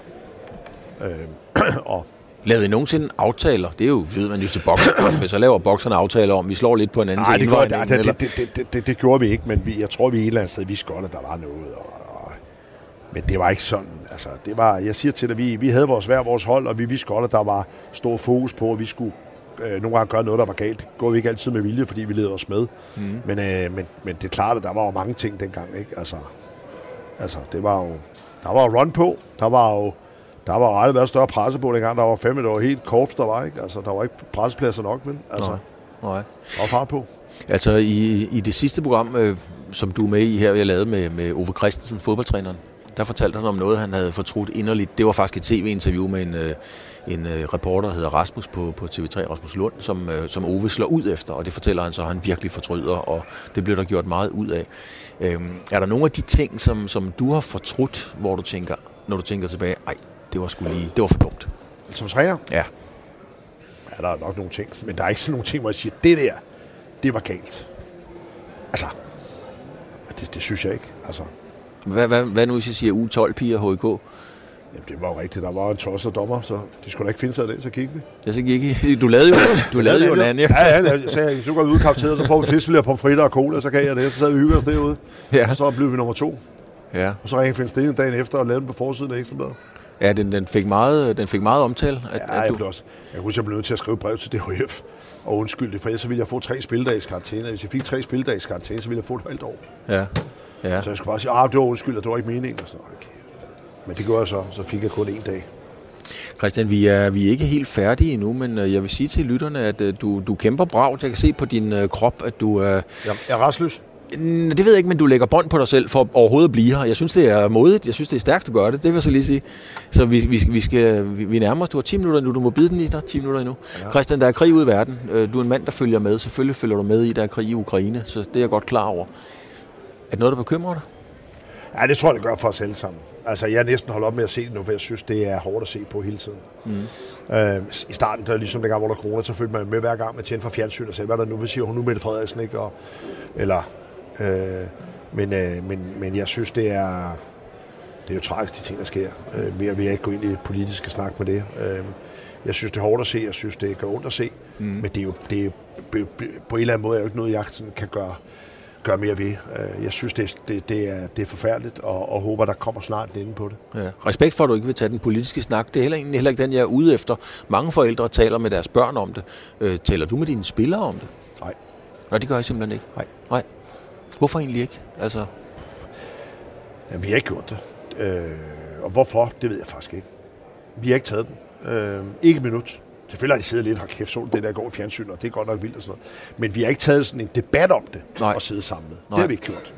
øh, og Lavede I nogensinde aftaler? Det er jo, ved man jo til bokser. Hvis så laver bokserne aftaler om, vi slår lidt på en anden Nej, det, gør, det, det, det, det, det, det gjorde vi ikke, men vi, jeg tror, vi et eller andet sted vidste godt, at der var noget. Og, og, men det var ikke sådan. Altså, det var, jeg siger til dig, vi, vi havde vores hver vores hold, og vi vidste godt, at der var stor fokus på, at vi skulle øh, nogle gange gøre noget, der var galt. Det gjorde vi ikke altid med vilje, fordi vi leder os med. Mm. Men, øh, men, men det er klart, at der var jo mange ting dengang. Ikke? Altså, altså, det var jo... Der var jo run på. Der var jo... Der var jo aldrig været større presse på dengang. Der var fem et år helt korps, der var ikke. Altså, der var ikke pressepladser nok, men altså, Nej. Nej. der var fart på. Altså i, i det sidste program, øh, som du er med i her, jeg lavede med, med Ove Christensen, fodboldtræneren, der fortalte han om noget, han havde fortrudt inderligt. Det var faktisk et tv-interview med en, øh, en øh, reporter, der hedder Rasmus på, på TV3, Rasmus Lund, som, øh, som Ove slår ud efter, og det fortæller han så, at han virkelig fortryder, og det bliver der gjort meget ud af. Øhm, er der nogle af de ting, som, som du har fortrudt, hvor du tænker, når du tænker tilbage, ej, det var sgu lige, det var for dumt. Som træner, Ja, Ja, der er nok nogle ting, men der er ikke sådan nogle ting, hvor jeg siger, det der, det var galt. Altså, det, det synes jeg ikke. Altså, hvad, hvad, hvad nu hvis jeg siger U12-piger HK? Jamen, det var jo rigtigt. Der var en tosset dommer, så de skulle da ikke finde sig af det, så gik vi. Jeg så gik i, du lavede jo, du lavede jo en anden, Ja, ja, jeg sagde, så går vi ud i kafeteriet, så får vi fiskfilet, pomfritter og cola, så kan jeg det. Så sad vi og hyggede os derude. Ja. Og så blev vi nummer to. Ja. Og så ringede Finn Sten dagen efter og lavede den på forsiden af Ekstrabladet. Ja, den, den, fik meget, den fik meget omtale. At, Ja, at jeg du, blev også. Jeg kunne huske, jeg blev nødt til at skrive brev til DHF og undskylde det, for ellers så ville jeg få tre spildags karantæne. Hvis jeg fik tre spildags karantæne, så ville jeg få et halvt år. ja. Ja. Så jeg skulle bare sige, ah, det var undskyld, og det var ikke meningen. Og sådan, okay. Men det gjorde jeg så, så fik jeg kun en dag. Christian, vi er, vi er ikke helt færdige endnu, men øh, jeg vil sige til lytterne, at øh, du, du kæmper bragt. Jeg kan se på din øh, krop, at du... Øh, Jeg er restløs. Mm, Det ved jeg ikke, men du lægger bånd på dig selv for overhovedet at blive her. Jeg synes, det er modigt. Jeg synes, det er stærkt, du gør det. Det vil jeg så lige sige. Så vi, vi, vi, skal, vi, vi nærmer os. Du har 10 minutter nu. Du må bide den i dig. 10 minutter endnu. Ja. Christian, der er krig ude i verden. Øh, Du er en mand, der følger med. Selvfølgelig følger du med i, der er krig i Ukraine. Så det er jeg godt klar over. Er det noget, der bekymrer dig? Ja, det tror jeg, det gør for os alle sammen. Altså, jeg er næsten holdt op med at se det nu, for jeg synes, det er hårdt at se på hele tiden. Mm. Øh, I starten, der ligesom dengang, hvor der er corona, så følte man med hver gang, man tændte for fjernsyn og sagde, hvad er der nu, hvad siger hun nu, Mette Frederiksen, ikke? Og, eller, øh, men, øh, men, men jeg synes, det er, det er jo tragisk, de ting, der sker. Øh, mere vil jeg ikke gå ind i politiske snak med det. Øh, jeg synes, det er hårdt at se, jeg synes, det gør ondt at se, mm. men det er jo, det er, på en eller anden måde er jo ikke noget, jeg sådan kan gøre gøre mere ved. Øh, Jeg synes, det, det, det, er, det er forfærdeligt, og, og håber, der kommer snart en ende på det. Ja. Respekt for, at du ikke vil tage den politiske snak. Det er heller, egentlig heller ikke den, jeg er ude efter. Mange forældre taler med deres børn om det. Øh, taler du med dine spillere om det? Nej. Nej, det gør jeg simpelthen ikke. Nej. Nej. Hvorfor egentlig ikke? Altså, Jamen, vi har ikke gjort det. Øh, og hvorfor, det ved jeg faktisk ikke. Vi har ikke taget den. Øh, ikke et minut. Selvfølgelig har de siddet lidt, har kæft, så det der går i fjernsyn, og det er godt nok vildt og sådan noget. Men vi har ikke taget sådan en debat om det, Nej. og sidde sammen med. Nej. Det har vi ikke gjort.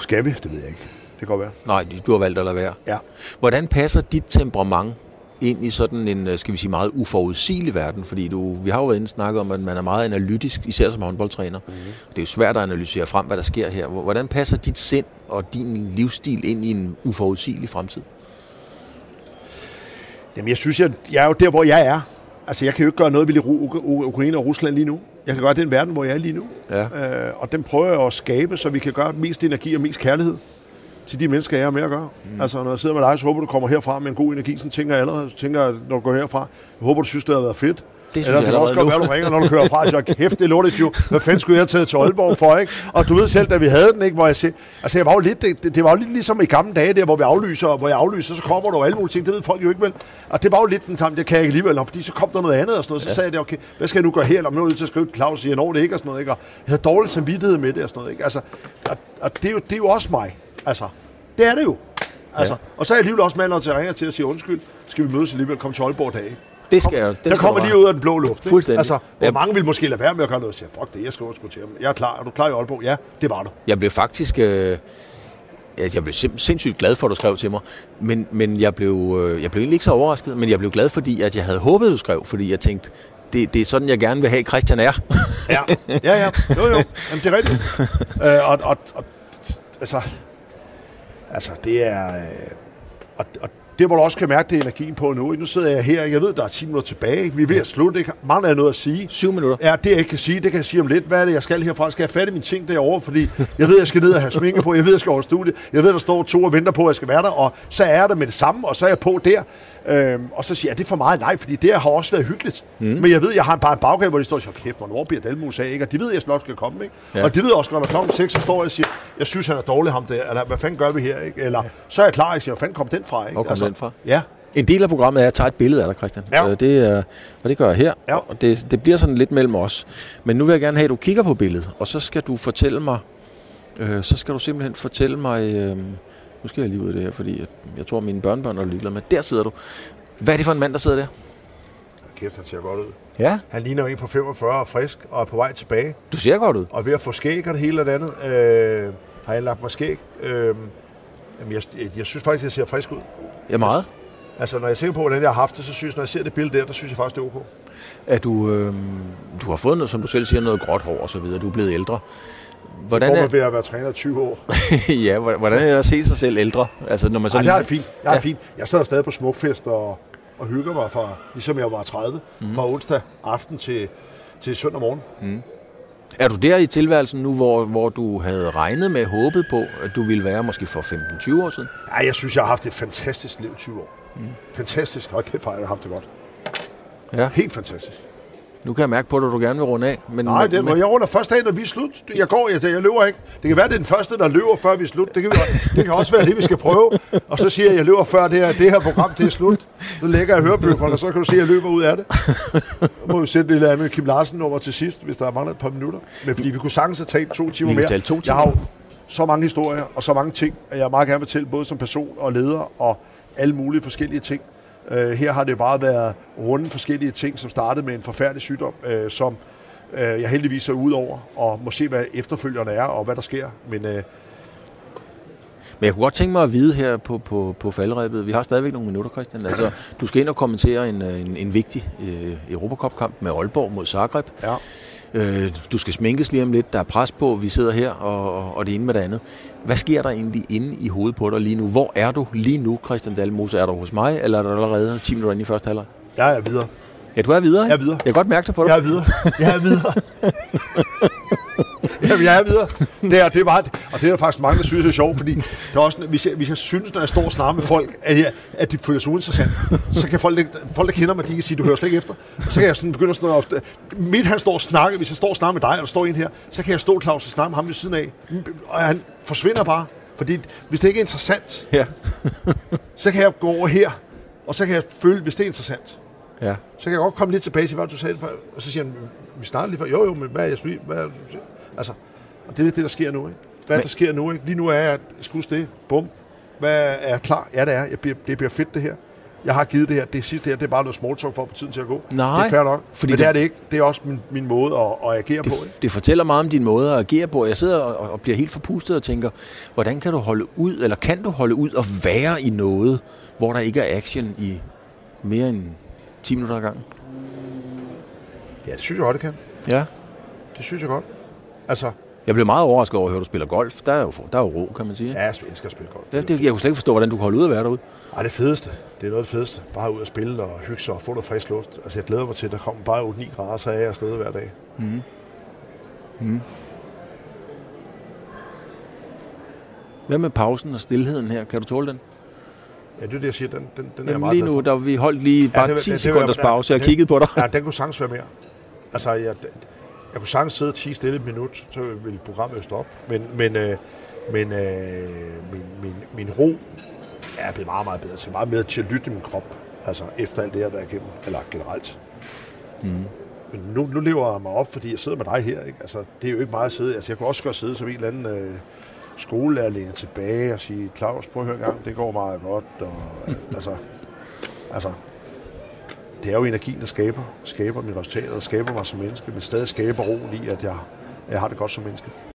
Skal vi? Det ved jeg ikke. Det kan godt være. nej, du har valgt at lade være. Ja. Hvordan passer dit temperament ind i sådan en, øh, skal vi sige, meget uforudsigelig verden? Fordi du, vi har jo været inde snakket om, at man er meget analytisk, især som håndboldtræner. Mm-hmm. Det er jo svært at analysere frem, hvad der sker her. Hvordan passer dit sind og din livsstil ind i en uforudsigelig fremtid? Jamen, jeg synes, jeg, jeg er jo der, hvor jeg er. Altså, jeg kan jo ikke gøre noget ved Ukraine og Rusland lige nu. Jeg kan gøre den verden, hvor jeg er lige nu. Ja. Øh, og den prøver jeg at skabe, så vi kan gøre mest energi og mest kærlighed til de mennesker, jeg har med at gøre. Mm. Altså, når jeg sidder med dig, så håber du kommer herfra med en god energi. Sådan tænker jeg allerede. Så tænker jeg, når du går herfra, jeg håber, du synes, det har været fedt. Det synes Eller jeg kan også godt allerede være, du ringer, når du kører fra, så kæft, det lortet jo. Hvad fanden skulle jeg have taget til Aalborg for, ikke? Og du ved selv, da vi havde den, ikke, hvor jeg siger, altså jeg var jo lidt, det, det var jo lidt ligesom i gamle dage der, hvor vi aflyser, hvor jeg aflyser, så kommer der jo alle mulige ting, det ved folk jo ikke vel. Og det var jo lidt den samme, det kan jeg ikke alligevel, fordi så kom der noget andet og sådan noget, så ja. sagde jeg, okay, hvad skal jeg nu gøre her, eller nu er jeg til at skrive Claus, siger, når det ikke, og sådan noget, ikke? Og jeg havde dårligt samvittighed med det og sådan noget, ikke? Altså, og, og det, er jo, det er jo også mig, altså. Det er det jo. Altså, Ja. ja. Og så er jeg alligevel også mand til at ringe til at sige undskyld. Skal vi mødes alligevel? Kom til Aalborg dag. Det skal jeg. Det skal kommer lige ud af den blå luft. Ikke? Fuldstændig. Altså, hvor Ja. mange vil måske lade være med at gøre noget og sige, fuck det, jeg skal også gå til ham. Jeg er klar. Er du klar i Aalborg? Ja, det var du. Jeg blev faktisk... Øh, jeg blev sindssygt glad for, at du skrev til mig. Men, men jeg, blev, øh, jeg blev egentlig ikke så overrasket, men jeg blev glad, fordi at jeg havde håbet, du skrev, fordi jeg tænkte, det, det er sådan, jeg gerne vil have, Christian er. Ja, ja, ja. Jo, jo. Jamen, det er rigtigt. øh, og, og, og, altså, altså, det er... Øh, og, og det, hvor du også kan mærke, det er energien på nu. Nu sidder jeg her, jeg ved, der er 10 minutter tilbage. Vi er ved at slutte, ikke? Mangler jeg noget at sige? 7 minutter. Ja, det jeg ikke kan sige, det kan jeg sige om lidt. Hvad er det, jeg skal herfra? Skal jeg fatte mine ting derovre? Fordi jeg ved, jeg skal ned og have sminke på. Jeg ved, jeg skal over studiet. Jeg ved, der står to og venter på, at jeg skal være der. Og så er jeg der med det samme, og så er jeg på der. Øhm, og så siger jeg, er det for meget? Nej, fordi det har også været hyggeligt. Mm. Men jeg ved, jeg har en, bare en baggave, hvor de står og siger, kæft, hvornår bliver Dalmus af? Ikke? Og de ved, jeg nok skal komme. Ikke? Ja. Ja. Og de ved også, når der klokken 6, så står jeg og siger, jeg synes, han er dårlig ham der. Eller hvad fanden gør vi her? Ikke? Eller så er jeg klar, jeg siger, hvor fanden kom den fra? Ikke? Hvor kom den fra? Ja. En del af programmet er, at jeg tager et billede af dig, Christian. Ja. Øh, Det er, og det gør jeg her. Ja. Og det, det bliver sådan lidt mellem os. Men nu vil jeg gerne have, at du kigger på billedet, og så skal du fortælle mig, øh, så skal du simpelthen fortælle mig, øh, nu skal jeg lige ud af det her, fordi jeg, jeg tror, mine børnebørn er ligeglade med. Der sidder du. Hvad er det for en mand, der sidder der? Kæft, han ser godt ud. Ja, Han ligner jo en på 45 og frisk, og er på vej tilbage. du ser godt ud. Og ved at få skæg og det hele og det andet. Øh, har jeg lagt mig skæg. Øh, jamen, jeg, jeg, synes faktisk, jeg ser frisk ud. Ja, meget. Altså, når jeg tænker på, hvordan jeg har haft det, så synes jeg, når jeg ser det billede der, der synes jeg faktisk, det er ok. At du, øh, du har fået noget, som du selv siger, noget gråt hår og så videre. Du er blevet ældre. Hvordan Hvor er, man ved at være træner i 20 år. ja, hvordan er det at se sig selv ældre? Altså, når man så Ej, det er fint. Jeg er Ja. fint. Jeg sidder stadig på smukfest og, og hygger mig, fra, ligesom jeg var 30, mm. fra onsdag aften til, til søndag morgen. Er du der i tilværelsen nu, hvor, hvor du havde regnet med, håbet på, at du ville være måske for 15-20 år siden? Ja, jeg synes, jeg har haft et fantastisk liv 20 år. Mm. Fantastisk. Hold kæft, hvor har jeg haft det godt. Ja. Helt fantastisk. Nu kan jeg mærke på dig, at du gerne vil runde af. Men, Nej, det, men, jeg runder første dag, når vi er slut. Jeg går, jeg, jeg løber ikke. Det kan være, det er den første, der løber, før vi er slut. Det kan, det kan også være det, vi skal prøve. Og så siger jeg, at jeg løber før det her, det her program det er slut. Så lægger jeg hørebøfferne, og så kan du se, at jeg løber ud af det. Så må vi sætte et eller andet Kim Larsen-nummer til sidst, hvis der mangler et par minutter. Men fordi vi kunne sagtens have talt to timer Vi mere. tale to Jeg timer. har jo så mange historier og så mange ting, at jeg meget gerne vil fortælle, både som person og leder og alle mulige forskellige ting. Uh, her har det bare været runde forskellige ting, som startede med en forfærdelig sygdom, uh, som uh, jeg heldigvis er ude over, og må se, hvad efterfølgerne er, og hvad der sker. Men uh, men jeg kunne godt tænke mig at vide her på, på, på faldrebet. Vi har stadigvæk nogle minutter, Christian. Altså, du skal ind og kommentere en, øh, en, en vigtig øh, Europacup-kamp med Aalborg mod Zagreb. ja, Øh, du skal sminkes lige om lidt. Der er pres på. Vi sidder her, og, og- og det ene med det andet. Hvad sker der egentlig inde i hovedet på dig lige nu? Hvor er du lige nu, Christian Dalmose? Er du hos mig, eller er du allerede 10 minutter inde i første halvleg? jeg er videre. Ja, du er videre, ikke? Jeg er videre. Jeg kan godt mærke det på dig. Jeg er videre. Jeg er videre. Jamen, jeg er videre. Det er, det er meget, og det er der faktisk mange, der synes er sjovt, fordi der er også, hvis, jeg, hvis jeg synes, når jeg står og snakker med folk, at, jeg, at de føler sig uinteressant, så kan folk, folk, der kender mig, de kan sige, du hører slet ikke efter. Så kan jeg sådan begynde sådan noget. Midt han står og snakker, hvis jeg står og snakker med dig, og der står en her, så kan jeg stå Claus og snakke med ham ved siden af. Og han forsvinder bare. Fordi hvis det ikke er interessant, Ja. så kan jeg gå over her, og så kan jeg føle, hvis det er interessant. ja. Så kan jeg godt komme lidt tilbage til, hvad du sagde før. Og så siger han, vi startede lige før. Jo, jo, men hvad er jeg synes? Hvad er, altså, og det er det, der sker nu, ikke? Hvad men, der sker nu, ikke? Lige nu er jeg, skus det, bum. Hvad er jeg klar? Ja, det er. Jeg bliver, det bliver fedt, det her. Jeg har givet det her. Det sidste her, det er bare noget small talk for at få tiden til at gå. Nej, Det er fair nok. fordi men det, det- er det ikke. Det er også min, min måde at, at agere Det, på, ikke? det fortæller meget om din måde at agere på. Jeg sidder og, og bliver helt forpustet og tænker, hvordan kan du holde ud, eller kan du holde ud og være i noget, hvor der ikke er action i mere end 10 minutter ad gangen? Ja, det synes jeg godt, det kan. Ja. Det synes jeg godt. Altså, Jeg blev meget overrasket over at høre, at du spiller golf. Der er jo, der er jo ro, kan man sige. ja, jeg elsker at spille golf. Det, det, jeg kunne slet ikke forstå, hvordan du kan holde ud at være derude. Ej, det fedeste. Det er noget af det fedeste. Bare ud og spille og hygge sig og få noget frisk luft. Altså, jeg glæder mig til, at der kommer bare 8-9 grader, så er jeg afsted hver dag. Hvad med pausen og stillheden her? Kan du tåle den? Ja, det er det, jeg siger. Den, den, den er Jamen, meget lige nu, der vi holdt lige bare det var- 10 det- det sekunders var- pause. Jeg det- kiggede på dig. Ja, den kunne sagtens være mere. Altså, jeg, jeg kunne sagtens sidde 10 stille et minut, så ville programmet jo stoppe. Men, men, øh, men øh, min, min, min ro er blevet meget, meget bedre til. Meget mere til at lytte min krop. Altså, efter alt det, jeg har været igennem. Eller generelt. Mm. Men nu, nu lever jeg mig op, fordi jeg sidder med dig her. Ikke? Altså, det er jo ikke meget at sidde. Altså, jeg kunne også godt sidde som en eller anden øh, skolelærling tilbage og sige, Claus, prøv at høre en gang, det går meget godt. Og, øh, altså, altså, det er jo energien, der skaber, skaber mine resultater, skaber mig som menneske, men stadig skaber ro i, at jeg, jeg har det godt som menneske.